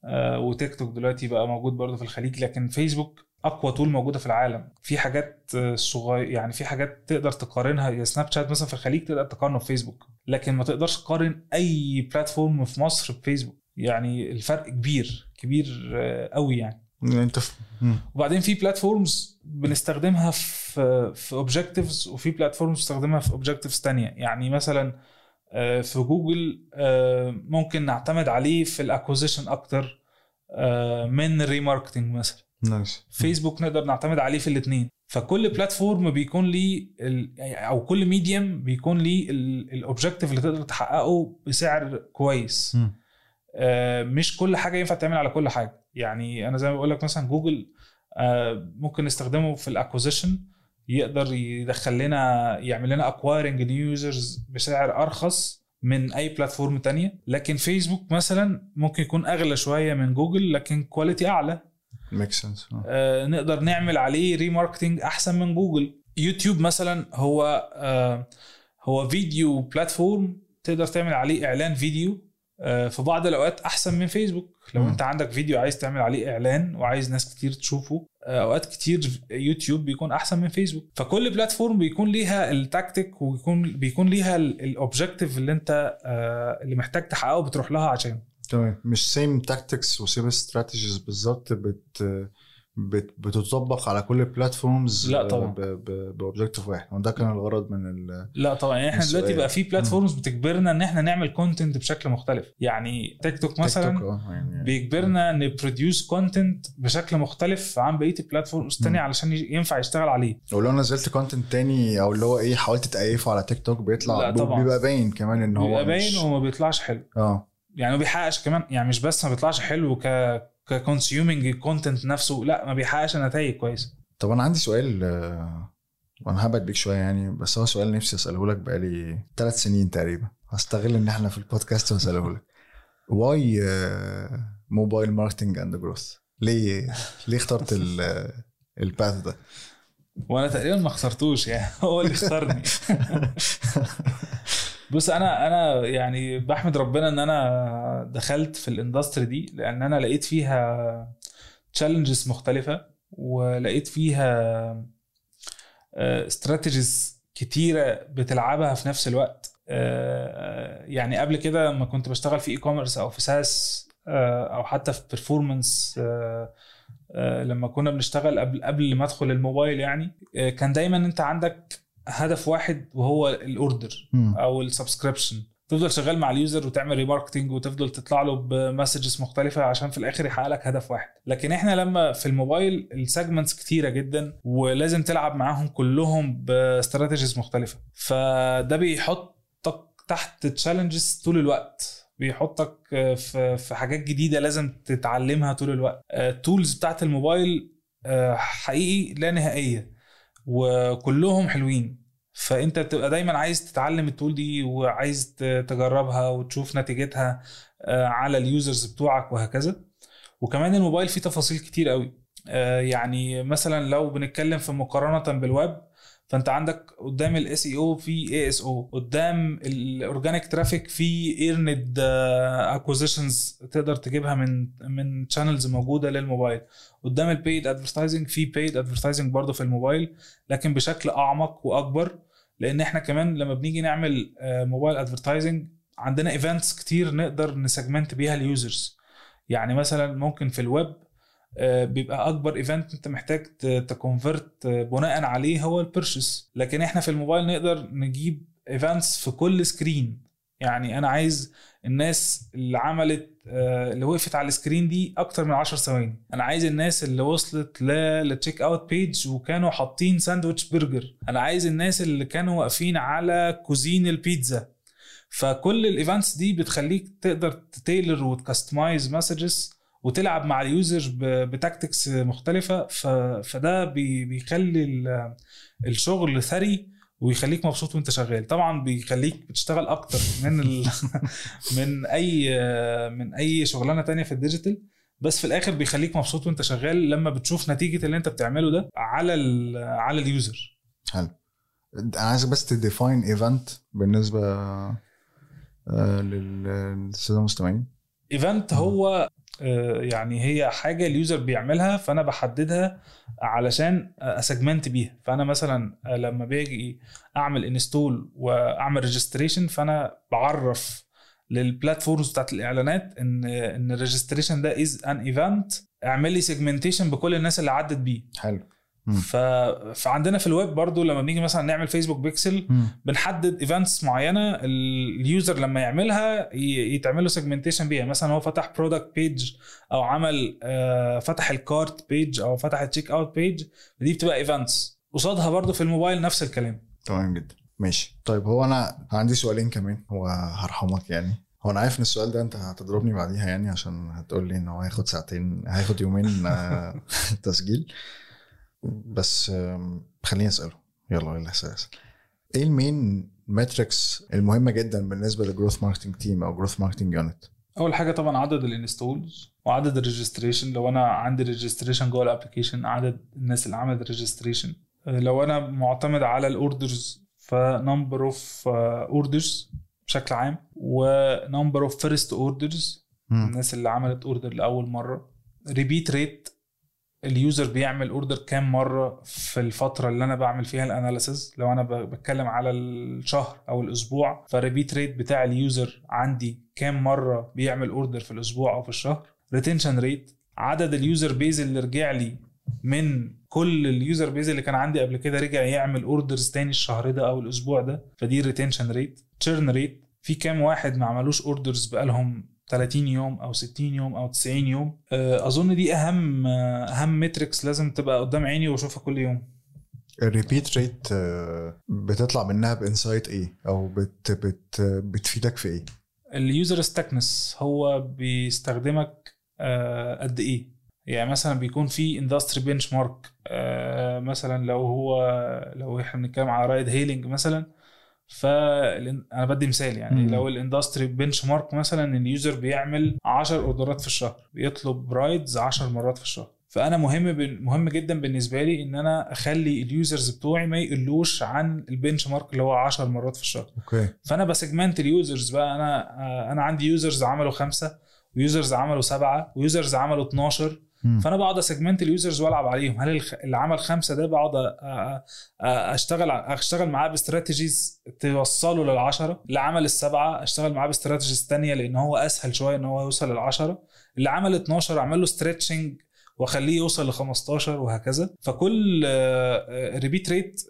آه، وتيك توك دلوقتي بقى موجود برضه في الخليج لكن فيسبوك أقوى tool موجودة في العالم. في حاجات آه، صغير يعني في حاجات تقدر تقارنها يا سناب شات مثلا في الخليج تقدر تقارنه بفيسبوك لكن ما تقدرش تقارن أي platform في مصر بفيسبوك. يعني الفرق كبير كبير آه، قوي يعني.
أنت في... مم.
وبعدين في platforms بنستخدمها في في objectives وفي platforms بنستخدمها في objectives تانية. يعني مثلا آه، في جوجل ممكن نعتمد عليه في ال acquisition أكتر من ال remarketing مثلا.
nice.
فيسبوك نقدر نعتمد عليه في الاثنين. فكل platform بيكون ليه أو كل medium بيكون ليه ال objective اللي تقدر تحققه بسعر كويس.
مم.
آه، مش كل حاجة ينفع تعمل على كل حاجة. يعني أنا زي ما بقول لك مثلا جوجل آه، ممكن نستخدمه في ال acquisition يقدر يدخل لنا يعمل لنا acquiring new users بسعر أرخص من أي platform تانية. لكن فيسبوك مثلا ممكن يكون أغلى شوية من جوجل لكن quality أعلى.
make sense
آه، نقدر نعمل عليه remarketing أحسن من جوجل. يوتيوب مثلا هو آه، هو video platform تقدر تعمل عليه إعلان فيديو آه، في بعض الأوقات أحسن من فيسبوك لو
مم.
أنت عندك فيديو عايز تعمل عليه إعلان وعايز ناس كتير تشوفه آه، أوقات كتير يوتيوب بيكون أحسن من فيسبوك فكل platform بيكون ليها التكتيك وبيكون بيكون ليها ال objective اللي أنت آه، اللي محتاج تحققه بتروح لها عشان
تمام. مش same tactics و same strategies بالظبط بت بت بتطبق على كل ال platforms
لا طبعا.
ب objective واحد. وده كان الغرض من ال
لا طبعا. يعني
إحنا.
دلوقتي بقى في platforms بتجبرنا إن إحنا نعمل content بشكل مختلف. يعني تيك توك مثلا
تيك توك، آه، يعني
بيجبرنا ن produce content بشكل مختلف عن بقية ال platforms التانية
مم.
علشان ينفع يشتغل عليه.
ولو نزلت content تاني أو اللي هو إيه حاولت تأيفه على تيك توك بيطلع
لا طبعا.
بيبقى باين كمان إن هو
بيبقى باين
مش-
وما بيطلعش حلو.
آه.
يعني ما بيحققش كمان يعني مش بس ما بيطلعش حلو ك ك consuming ال content نفسه لا ما بيحققش نتائج كويسة.
طب أنا عندي سؤال آه، وأنا هبعد بيك شوية يعني بس هو سؤال نفسي أسأله لك بقالي ثلاث سنين تقريبا. هستغل إن إحنا في البودكاست وأسأله لك. why mobile marketing and growth ليه ليه اخترت ال path ده؟
وأنا تقريبا ما اخترتوش يعني هو اللي اختارني. بص أنا أنا يعني بحمد ربنا إن أنا دخلت في ال industry دي لأن أنا لقيت فيها challenges مختلفة ولقيت فيها strategies كتيرة بتلعبها في نفس الوقت. آه، يعني قبل كده لما كنت بشتغل في e-commerce أو في SaaS أو حتى في performance لما كنا بنشتغل قبل قبل ما أدخل الموبايل يعني آه، كان دايما أنت عندك هدف واحد وهو ال
order.
أو ال subscription. تفضل شغال مع ال user وتعمل remarketing وتفضل تطلع له ب messages مختلفة عشان في الآخر يحقق لك هدف واحد. لكن إحنا لما في الموبايل ال segments كتيرة جدا ولازم تلعب معاهم كلهم ب strategies مختلفة. فده بيحطك تحت challenges طول الوقت. بيحطك في في حاجات جديدة لازم تتعلمها طول الوقت. ال tools بتاعت الموبايل آه، حقيقي لا نهائية. وكلهم حلوين. فأنت بتبقى دايما عايز تتعلم ال tool دي وعايز تجربها وتشوف نتيجتها آه، على ال users بتوعك وهكذا. وكمان الموبايل فيه تفاصيل كتير قوي. آه، يعني مثلا لو بنتكلم في مقارنة بالويب فانت عندك قدام ال SEO في ASO قدام ال organic traffic في earned acquisitions تقدر تجيبها من من channels موجودة للموبايل. قدام ال paid advertising في paid advertising برضه في الموبايل لكن بشكل أعمق وأكبر لأن إحنا كمان لما بنيجي نعمل آه، mobile advertising عندنا events كتير نقدر ن segment بيها ال users يعني مثلا ممكن في الويب آه، بيبقى أكبر event أنت محتاج ت convert بناء عليه هو ال purchase لكن إحنا في الموبايل نقدر نجيب events في كل screen يعني أنا عايز الناس اللي عملت آه، اللي وقفت على ال screen دي أكتر من 10 ثواني. أنا عايز الناس اللي وصلت لل checkout page وكانوا حاطين ساندويتش برجر أنا عايز الناس اللي كانوا واقفين على cuisine البيتزا فكل ال events دي بتخليك تقدر ت tailor وت customize messages وتلعب مع ال user ب tactics مختلفة. فده بي... بيخلي ال- الشغل ثري ويخليك مبسوط وانت شغال. طبعا بيخليك بتشتغل أكتر من ال... من أي من أي شغلانة تانية في ال digital بس في الآخر بيخليك مبسوط وانت شغال لما بتشوف نتيجة اللي انت بتعمله ده على ال... على ال user.
حلو. أنا عايز بس ت define event بالنسبة آه، لل- للساده المستمعين.
event هو آه، يعني هي حاجة ال user بيعملها فأنا بحددها علشان ا segment بيها. فأنا مثلا آه، لما باجي أعمل install وأعمل registration فأنا بعرف لل platforms بتاعت الإعلانات إن إن ال registration ده as an event اعمل لي segmentation بكل الناس اللي عدت بيه.
حلو.
ف... فعندنا في الويب برضو لما بنيجي مثلا نعمل فيسبوك بيكسل
مم.
بنحدد events معينة ال- user لما يعملها ي- يتعمل له segmentation بيها. مثلا هو فتح product page أو عمل آه، فتح ال cart page أو فتح ال check out page دي بتبقى events قصادها برضو في الموبايل نفس الكلام.
تمام جدا. ماشي. طيب هو أنا عندي سؤالين كمان. وهرحمك يعني. هو أنا عارف إن السؤال ده أنت هتضربني بعديها يعني عشان هتقول لي إن هو هياخد ساعتين هياخد يومين آه، تسجيل. بس خليني أسأله. يلا يلا اسال اسال. إيه ال main metrics المهمة جدا بالنسبة لل growth marketing team أو growth marketing
unit أول حاجة طبعا عدد ال installs وعدد ال registration لو أنا عندي registration جوه ال application عدد الناس اللي عملت registration لو أنا معتمد على ال orders ف number of orders بشكل عام و number of first orders الناس اللي عملت order لأول مرة. repeat rate ال user بيعمل order كام مرة في الفترة اللي أنا بعمل فيها ال analysis لو أنا بتكلم على الشهر أو الأسبوع فال repeat rate بتاع ال user عندي كام مرة بيعمل order في الأسبوع أو في الشهر؟ retention rate عدد ال user base اللي رجع لي من كل ال user base اللي كان عندي قبل كده رجع يعمل orders تاني الشهر ده أو الأسبوع ده فدي retention rate churn rate في كام واحد ما عملوش orders بقالهم 30 يوم أو 60 يوم أو 90 يوم آه، أظن دي أهم آه، أهم metrics لازم تبقى قدام عيني وأشوفها كل يوم.
ال repeat rate بتطلع منها ب insight إيه؟ أو بت بت بتفيدك في إيه؟
ال user stickiness هو بيستخدمك آه، قد إيه؟ يعني مثلا بيكون في industry benchmark مثلا لو هو لو إحنا بنتكلم على ride hailing مثلا ف أنا بدي مثال يعني
مم.
لو ال industry benchmark مثلا ال user بيعمل 10 أوردرات في الشهر بيطلب rides 10 مرات في الشهر. فأنا مهم بن- مهم جدا بالنسبة لي إن أنا أخلي ال users بتوعي ما يقلوش عن ال benchmark اللي هو 10 مرات في الشهر.
okay.
فأنا ب segment ال users بقى أنا آه، أنا عندي users عملوا خمسة و users عملوا سبعة و users عملوا 12 فانا بقعد ا segment ال users والعب عليهم. هل اللي عمل خمسة ده بقعد أشتغل أشتغل معاه ب strategies توصله للعشرة. اللي عمل السبعة أشتغل معاه ب strategies تانية لأن هو أسهل شوية إن هو يوصل للعشرة. اللي عمل 12 أعمل له stretching واخليه يوصل ل 15 وهكذا. فكل repeat rate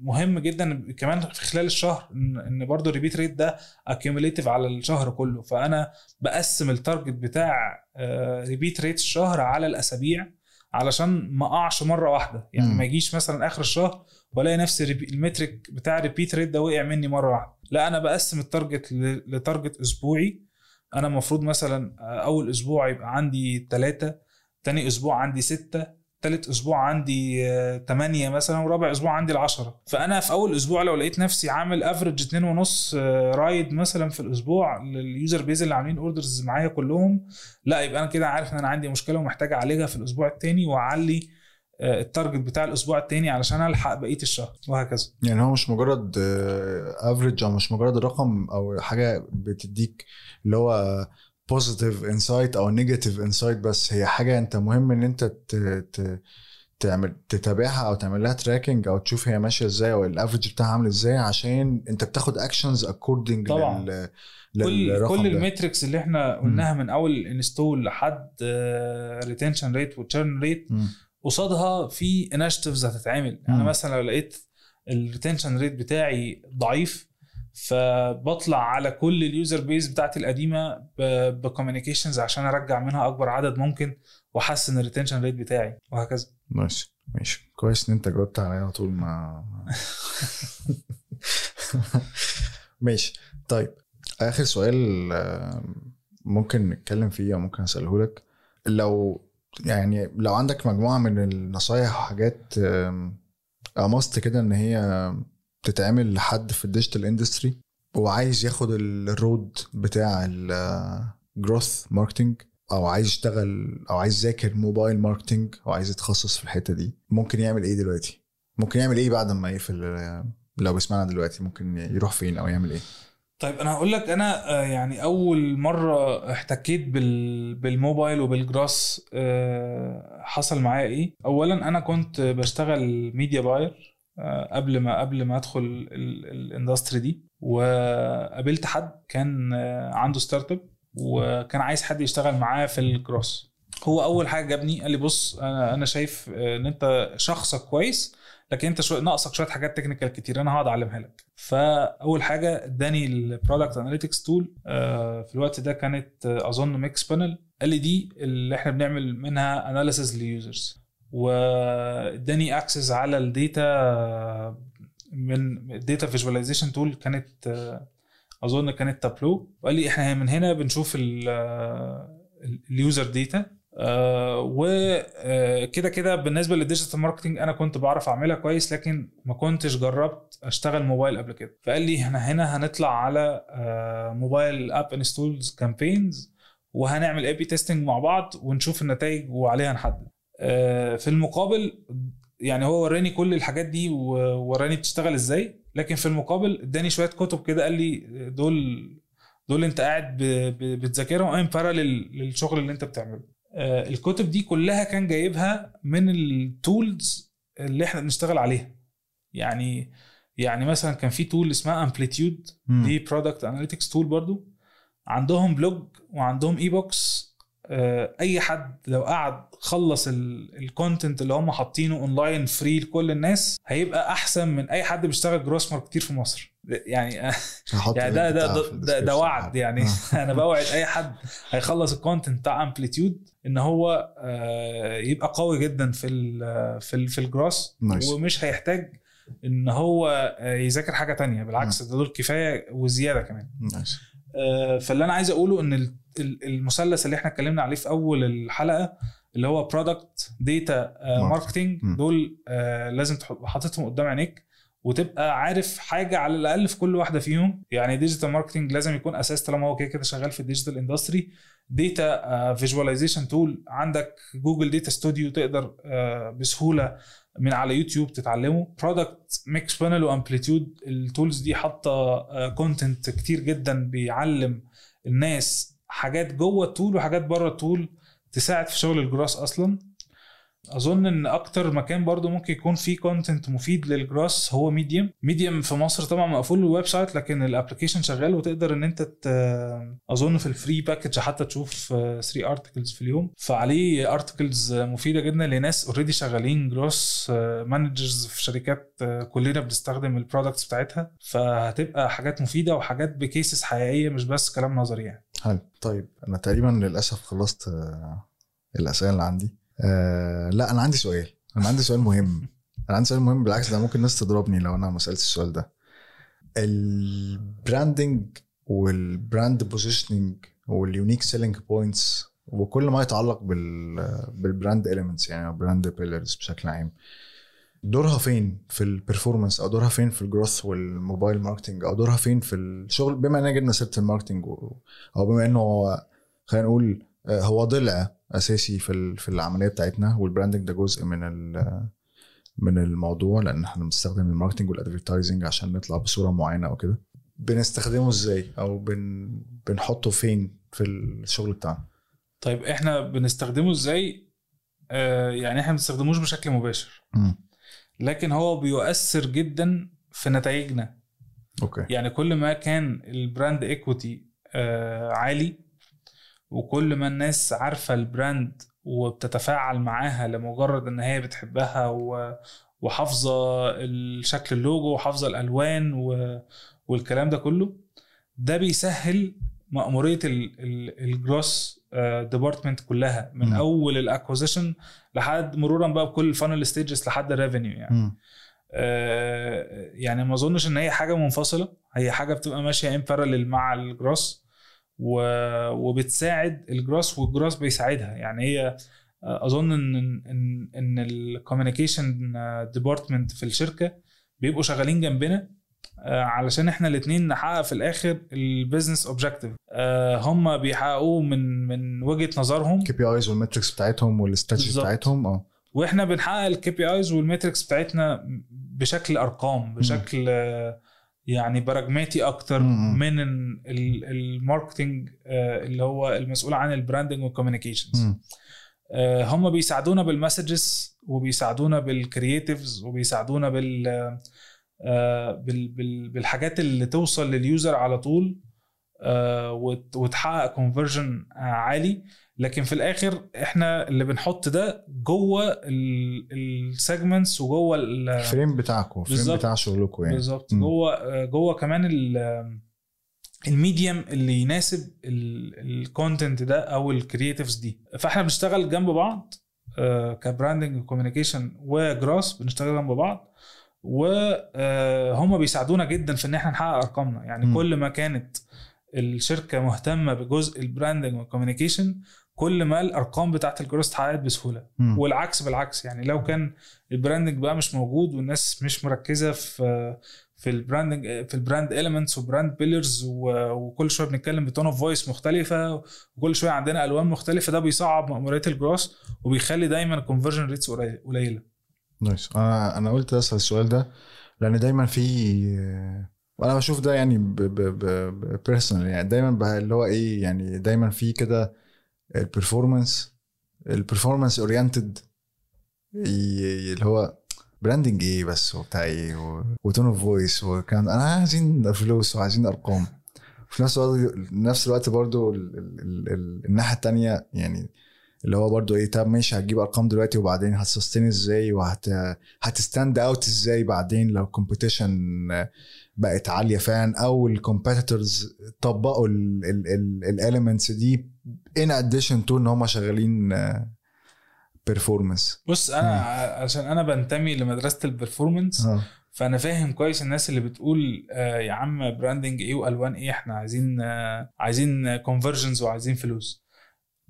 مهم جدا كمان في خلال الشهر إن إن برضه ال repeat rate ده accumulative على الشهر كله. فأنا بقسم ال target بتاع repeat rate الشهر على الأسابيع علشان ما أقعش مرة واحدة. يعني. ما يجيش مثلا آخر الشهر والاقي نفس ال repea- ال metric بتاع ال repeat rate ده وقع مني مرة واحدة. لا أنا بقسم ال target ل target أسبوعي. أنا المفروض مثلا أول أسبوع يبقى عندي ثلاثة تاني أسبوع عندي ستة تالت أسبوع عندي آه، تمانية مثلا ورابع أسبوع عندي العشرة. فأنا في أول أسبوع لو لقيت نفسي عامل average اتنين ونص آه، ride مثلا في الأسبوع لل user base اللي عاملين orders معايا كلهم لا يبقى أنا كده عارف إن أنا عندي مشكلة ومحتاج أعالجها في الأسبوع التاني وأعلي آه، ال target بتاع الأسبوع التاني علشان ألحق بقية الشهر وهكذا.
يعني هو مش مجرد average أو مش مجرد رقم أو حاجة بتديك اللي هو positive insight أو negative insight بس هي حاجة أنت مهم إن أنت ت... ت... تعمل تتابعها أو تعمل لها tracking أو تشوف هي ماشية إزاي أو ال average بتاعها عامل إزاي عشان أنت بتاخد actions according
طبعا.
لل...
كل كل.
ال
metrics اللي إحنا قلناها من أول install لحد retention rate و churn
rate.
قصادها في initiatives هتتعمل أنا
مم.
مثلا لو لقيت ال retention rate بتاعي ضعيف فبطلع على كل ال user base بتاعتي القديمة ب communications عشان أرجع منها أكبر عدد ممكن وأحسن ال retention rate بتاعي وهكذا.
ماشي ماشي. كويس إن أنت جاوبت عليا على طول ما ماشي. طيب آخر سؤال ممكن نتكلم فيه أو ممكن اساله لك لو يعني لو عندك مجموعة من النصايح وحاجات a must كده إن هي تتعمل لحد في ال digital industry وعايز ياخد ال road بتاع ال growth marketing أو عايز يشتغل أو عايز يذاكر موبايل marketing أو عايز يتخصص في الحتة دي. ممكن يعمل إيه دلوقتي؟ ممكن يعمل إيه بعد ما يقفل؟ لو بيسمعنا دلوقتي ممكن يروح فين أو يعمل إيه؟
طيب أنا هقول لك أنا آه، يعني أول مرة احتكيت بال بال mobile وبال growth آه، حصل معايا إيه؟ اولا أنا كنت بشتغل media buyer قبل ما قبل ما أدخل ال- ال industry دي وقابلت حد كان آه، عنده startup وكان عايز حد يشتغل معاه في الجراس. هو أول حاجة جابني قال لي بص أنا أنا شايف آه، إن أنت شخصك كويس لكن أنت شوية ناقصك شوية حاجات technical كتير أنا هقعد أعلمها لك. فأول حاجة اداني ال product analytics tool في الوقت ده كانت آه، أظن Mixpanel قال لي دي اللي إحنا بنعمل منها analysis لل users واداني access على ال data من ال data visualization tool كانت آه، أظن كانت تابلو وقال لي إحنا من هنا بنشوف ال user data وكده كده بالنسبة لل digital marketing أنا كنت بعرف أعملها كويس لكن ما كنتش جربت أشتغل موبايل قبل كده. فقال لي إحنا هنا هنطلع على mobile app installs campaigns وهنعمل A/B testing مع بعض ونشوف النتائج وعليها نحدد. في المقابل يعني هو وراني كل الحاجات دي ووراني بتشتغل إزاي لكن في المقابل اداني شوية كتب كده قال لي دول دول انت قاعد بتذاكرهم in parallel للشغل اللي انت بتعمله. آه، الكتب دي كلها كان جايبها من ال tools اللي إحنا بنشتغل عليها. يعني يعني مثلا كان في tool اسمها
Amplitude.
دي product analytics tool برضو. عندهم blog وعندهم e-books أي حد لو قعد خلص ال content اللي هم حاطينه online free لكل الناس هيبقى أحسن من أي حد بيشتغل growth marketer في مصر. يعني يعني ده ده ده, ده. وعد يعني.
آه.
أنا بوعد أي حد هيخلص ال content بتاع Amplitude إن هو آه، يبقى قوي جدا في ال في ال في الجروس. ومش هيحتاج إن هو آه، يذاكر حاجة تانية. بالعكس ده دول كفاية وزيادة كمان. آه، فاللي أنا عايز أقوله إن المثلث اللي إحنا اتكلمنا عليه في أول الحلقة اللي هو product data
marketing.
دول آه، لازم حاططهم قدام عينيك وتبقى عارف حاجة على الأقل في كل واحدة فيهم. يعني digital marketing لازم يكون أساس طالما هو كده كده شغال في ال digital industry data visualization tool عندك Google Data Studio تقدر آه، بسهولة من على يوتيوب تتعلمه. product Mixpanel و Amplitude ال tools دي حاطة content كتير جدا بيعلم الناس حاجات جوه ال tool وحاجات بره ال tool تساعد في شغل الجراس أصلا. أظن إن أكتر مكان برضو ممكن يكون فيه content مفيد لل growth هو Medium Medium في مصر طبعا مقفول ال website لكن ال application شغال وتقدر إن أنت. أظن في ال free package حتى تشوف 3 articles في اليوم. فعليه articles مفيدة جدا لناس already شغالين growth managers في شركات آه، كلنا بنستخدم ال products بتاعتها. فهتبقى حاجات مفيدة وحاجات ب cases حقيقية مش بس كلام نظري يعني.
حلو طيب أنا تقريبا للأسف خلصت آه، الأسئلة اللي عندي. آه لا أنا عندي سؤال. أنا عندي سؤال مهم. أنا عندي سؤال مهم بالعكس ده ممكن الناس تضربني لو أنا ما سألتش السؤال ده. ال branding وال brand positioning وال unique selling points وكل ما يتعلق بال بال brand elements يعني brand pillars بشكل عام. دورها فين في ال performance أو دورها فين في ال growth وال mobile marketing أو دورها فين في الشغل؟ بما إننا جبنا سيرة ال marketing أو بما إنه هو خلينا نقول آه، هو ضلع أساسي في في العملية بتاعتنا وال branding ده جزء من من الموضوع لأن إحنا بنستخدم ال marketing وال advertising عشان نطلع بصورة معينة أو كده. بنستخدمه إزاي؟ أو بن بنحطه فين في الشغل بتاعنا؟
طيب إحنا بنستخدمه إزاي؟ آه يعني إحنا ما بنستخدموش بشكل مباشر.
مم.
لكن هو بيؤثر جدا في نتائجنا.
Okay.
يعني كل ما كان ال brand equity عالي وكل ما الناس عارفة ال brand وبتتفاعل معاها لمجرد إن هي بتحبها و- وحافظة الشكل اللوجو وحافظة الألوان و- والكلام ده كله ده بيسهل مأمورية ال growth department كلها من
مم.
أول ال acquisition لحد مرورا بقى بكل ال funnel stages لحد ال revenue
يعني.
آه، يعني ما أظنش إن هي حاجة منفصلة هي حاجة بتبقى ماشية in parallel مع ال growth و... وبتساعد الجروس والجروس بيساعدها يعني هي آه، أظن ان ان ان ال communication department في الشركة بيبقوا شغالين جنبنا آه، علشان إحنا الاثنين نحقق في الآخر ال business objective هم بيحققوه من من وجهة نظرهم
KPIs وال metrics بتاعتهم والاستراتيجي. بتاعتهم آه
وإحنا بنحقق ال KPIs وال metrics بتاعتنا بشكل أرقام بشكل آه، يعني براجماتي أكتر
مم.
من ال- ال- ال marketing آه، اللي هو المسؤول عن ال branding
وال communications.
هم بيساعدونا بال messages وبيساعدونا بال creatives وبيساعدونا آه، بال- بالحاجات اللي توصل لل user على طول آه، وت- وتحقق conversion عالي. لكن في الآخر إحنا اللي بنحط ده جوه ال segments وجوه ال-
الفريم بتاعكم الفريم. بتاع شغلكم يعني.
بالظبط. جوه جوه كمان ال- ال medium اللي يناسب ال content ده أو ال creatives دي. فإحنا بنشتغل جنب بعض آه، ك branding و communication و growth بنشتغل جنب بعض. وهم بيساعدونا جدا في إن إحنا نحقق أرقامنا يعني
مم.
كل ما كانت الشركة مهتمة بجزء ال branding وال communication كل ما الأرقام بتاعت الجروس اتحققت بسهولة
مم.
والعكس بالعكس يعني لو كان ال branding بقى مش موجود والناس مش مركزة في في البراندنج في ال brand elements و brand pillars وكل شوية بنتكلم ب tone of voice مختلفة وكل شوية عندنا ألوان مختلفة ده بيصعب مأموريات الجروس وبيخلي دايما ال conversion rates
قليلة nice أنا أنا قلت أسأل السؤال ده لأن دايما في وأنا بشوف ده يعني personal يعني دايما اللي هو إيه يعني دايما في كده ال performance ال performance oriented اللي هو branding إيه بس وبتاع إيه و tone of voice وكان أنا عايزين فلوس وعايزين ارقام في نفس الوقت نفس الوقت برضو ال ال ال ال الناحية التانية يعني اللي هو برضو إيه طب ماشي هتجيب أرقام دلوقتي وبعدين ه sustain إزاي؟ وهت هت stand out إزاي بعدين لو ال competition بقت عالية فعلا؟ أو ال competitors طبقوا ال elements دي in addition to إن هم شغالين performance
بص أنا عشان أنا بنتمي لمدرسة ال
performance
آه. فأنا فاهم كويس الناس اللي بتقول آه يا عم branding إيه وألوان إيه إحنا عايزين آه عايزين conversions وعايزين فلوس.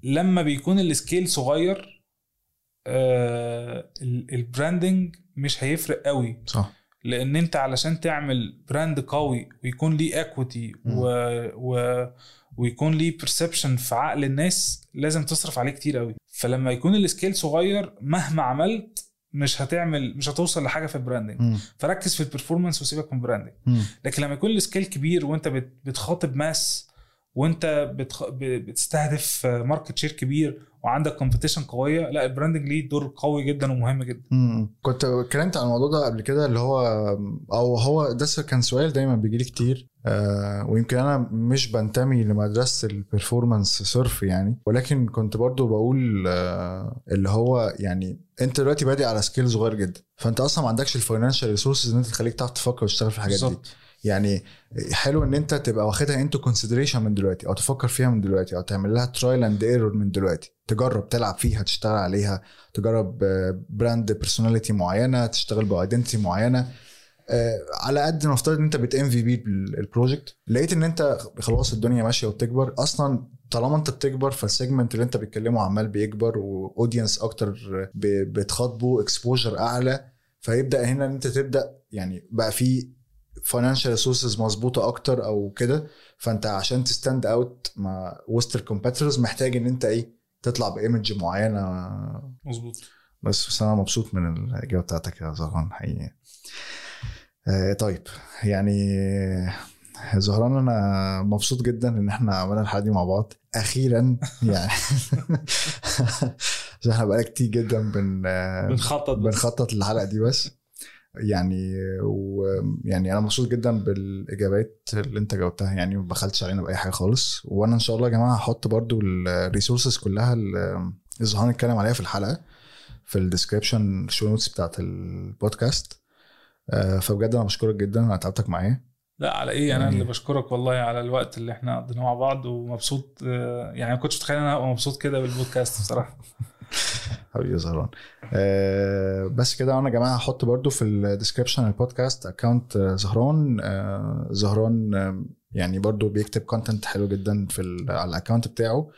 لما بيكون ال scale صغير آه ال branding مش هيفرق قوي.
صح.
لأن أنت علشان تعمل brand قوي ويكون ليه equity و... و... ويكون ليه perception في عقل الناس لازم تصرف عليه كتير قوي. فلما يكون ال scale صغير مهما عملت مش هتعمل مش هتوصل لحاجة في ال
branding.
فركز في ال performance وسيبك من ال
branding.
لكن لما يكون ال scale كبير وأنت بت- بتخاطب mass وانت بتخ... بتستهدف market share كبير وعندك competition قوية لا ال branding ليه دور قوي جدا ومهم جدا.
مم. كنت اتكلمت عن الموضوع ده قبل كده اللي هو أو هو ده كان سؤال دايما بيجي لي كتير آه ويمكن أنا مش بنتمي لمدرسة ال performance صرف يعني ولكن كنت برضو بقول آه اللي هو يعني أنت دلوقتي بادئ على scale صغير جدا فأنت أصلا ما عندكش ال financial resources إن أنت تخليك تعرف تفكر وتشتغل في الحاجات دي.
بالظبط.
يعني حلو إن أنت تبقى واخدها into consideration من دلوقتي أو تفكر فيها من دلوقتي أو تعمل لها trial and error من دلوقتي. تجرب تلعب فيها تشتغل عليها. تجرب brand personality معينة تشتغل ب identity معينة. آه، على قد ما افترض إن أنت بت MVP ال project لقيت إن أنت خلاص الدنيا ماشية وبتكبر. أصلا طالما أنت بتكبر فال segment اللي أنت بتكلمه عمال بيكبر و audience أكتر بتخاطبه exposure أعلى فيبدأ هنا إن أنت تبدأ يعني بقى في financial resources مظبوطة أكتر أو كده فأنت عشان ت stand out مع وسط ال competitors محتاج إن أنت إيه تطلع بإيمج معينة.
مظبوط.
بس بس أنا مبسوط من الإجابة بتاعتك يا زهران حقيقي. آه طيب يعني آه، زهران أنا مبسوط جدا إن إحنا عملنا الحلقة دي مع بعض. أخيرا يعني عشان إحنا بقالنا كتير جدا بن آه،
بنخطط.
بنخطط للحلقة دي بس. يعني ويعني أنا مبسوط جدا بالإجابات اللي أنت جاوبتها يعني ما بخلتش علينا بأي حاجة خالص. وأنا إن شاء الله يا جماعة هحط برضو الريسورسز كلها اللي زهران اتكلم عليها في الحلقة في ال description ال show notes بتاعت البودكاست آه، فبجد أنا بشكرك جدا أنا تعبتك معايا.
لا على إيه؟ أنا
يعني-
اللي بشكرك والله على الوقت اللي إحنا قضيناه مع بعض ومبسوط آه، يعني ما كنتش متخيل إن أنا ابقى مبسوط كده بالبودكاست بصراحة.
حبيبي زهران. آه بس كده أنا يا جماعة هحط برضو في ال description ال podcast account زهران. آه زهران آه يعني برضو بيكتب content حلو جدا في على ال account بتاعه.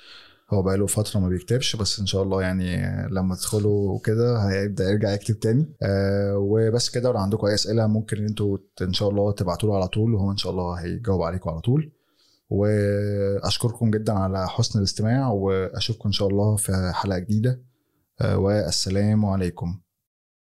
هو بقاله فترة ما بيكتبش بس إن شاء الله يعني لما تدخلوا كده هيبدأ يرجع يكتب تاني. آه وبس كده ولو عندكم أي أسئلة ممكن ان أنتوا إن شاء الله تبعتوا له على طول وهو إن شاء الله هيجاوب عليكم على طول. وأشكركم جدا على حسن الاستماع وأشوفكم إن شاء الله في حلقة جديدة. آه، والسلام عليكم.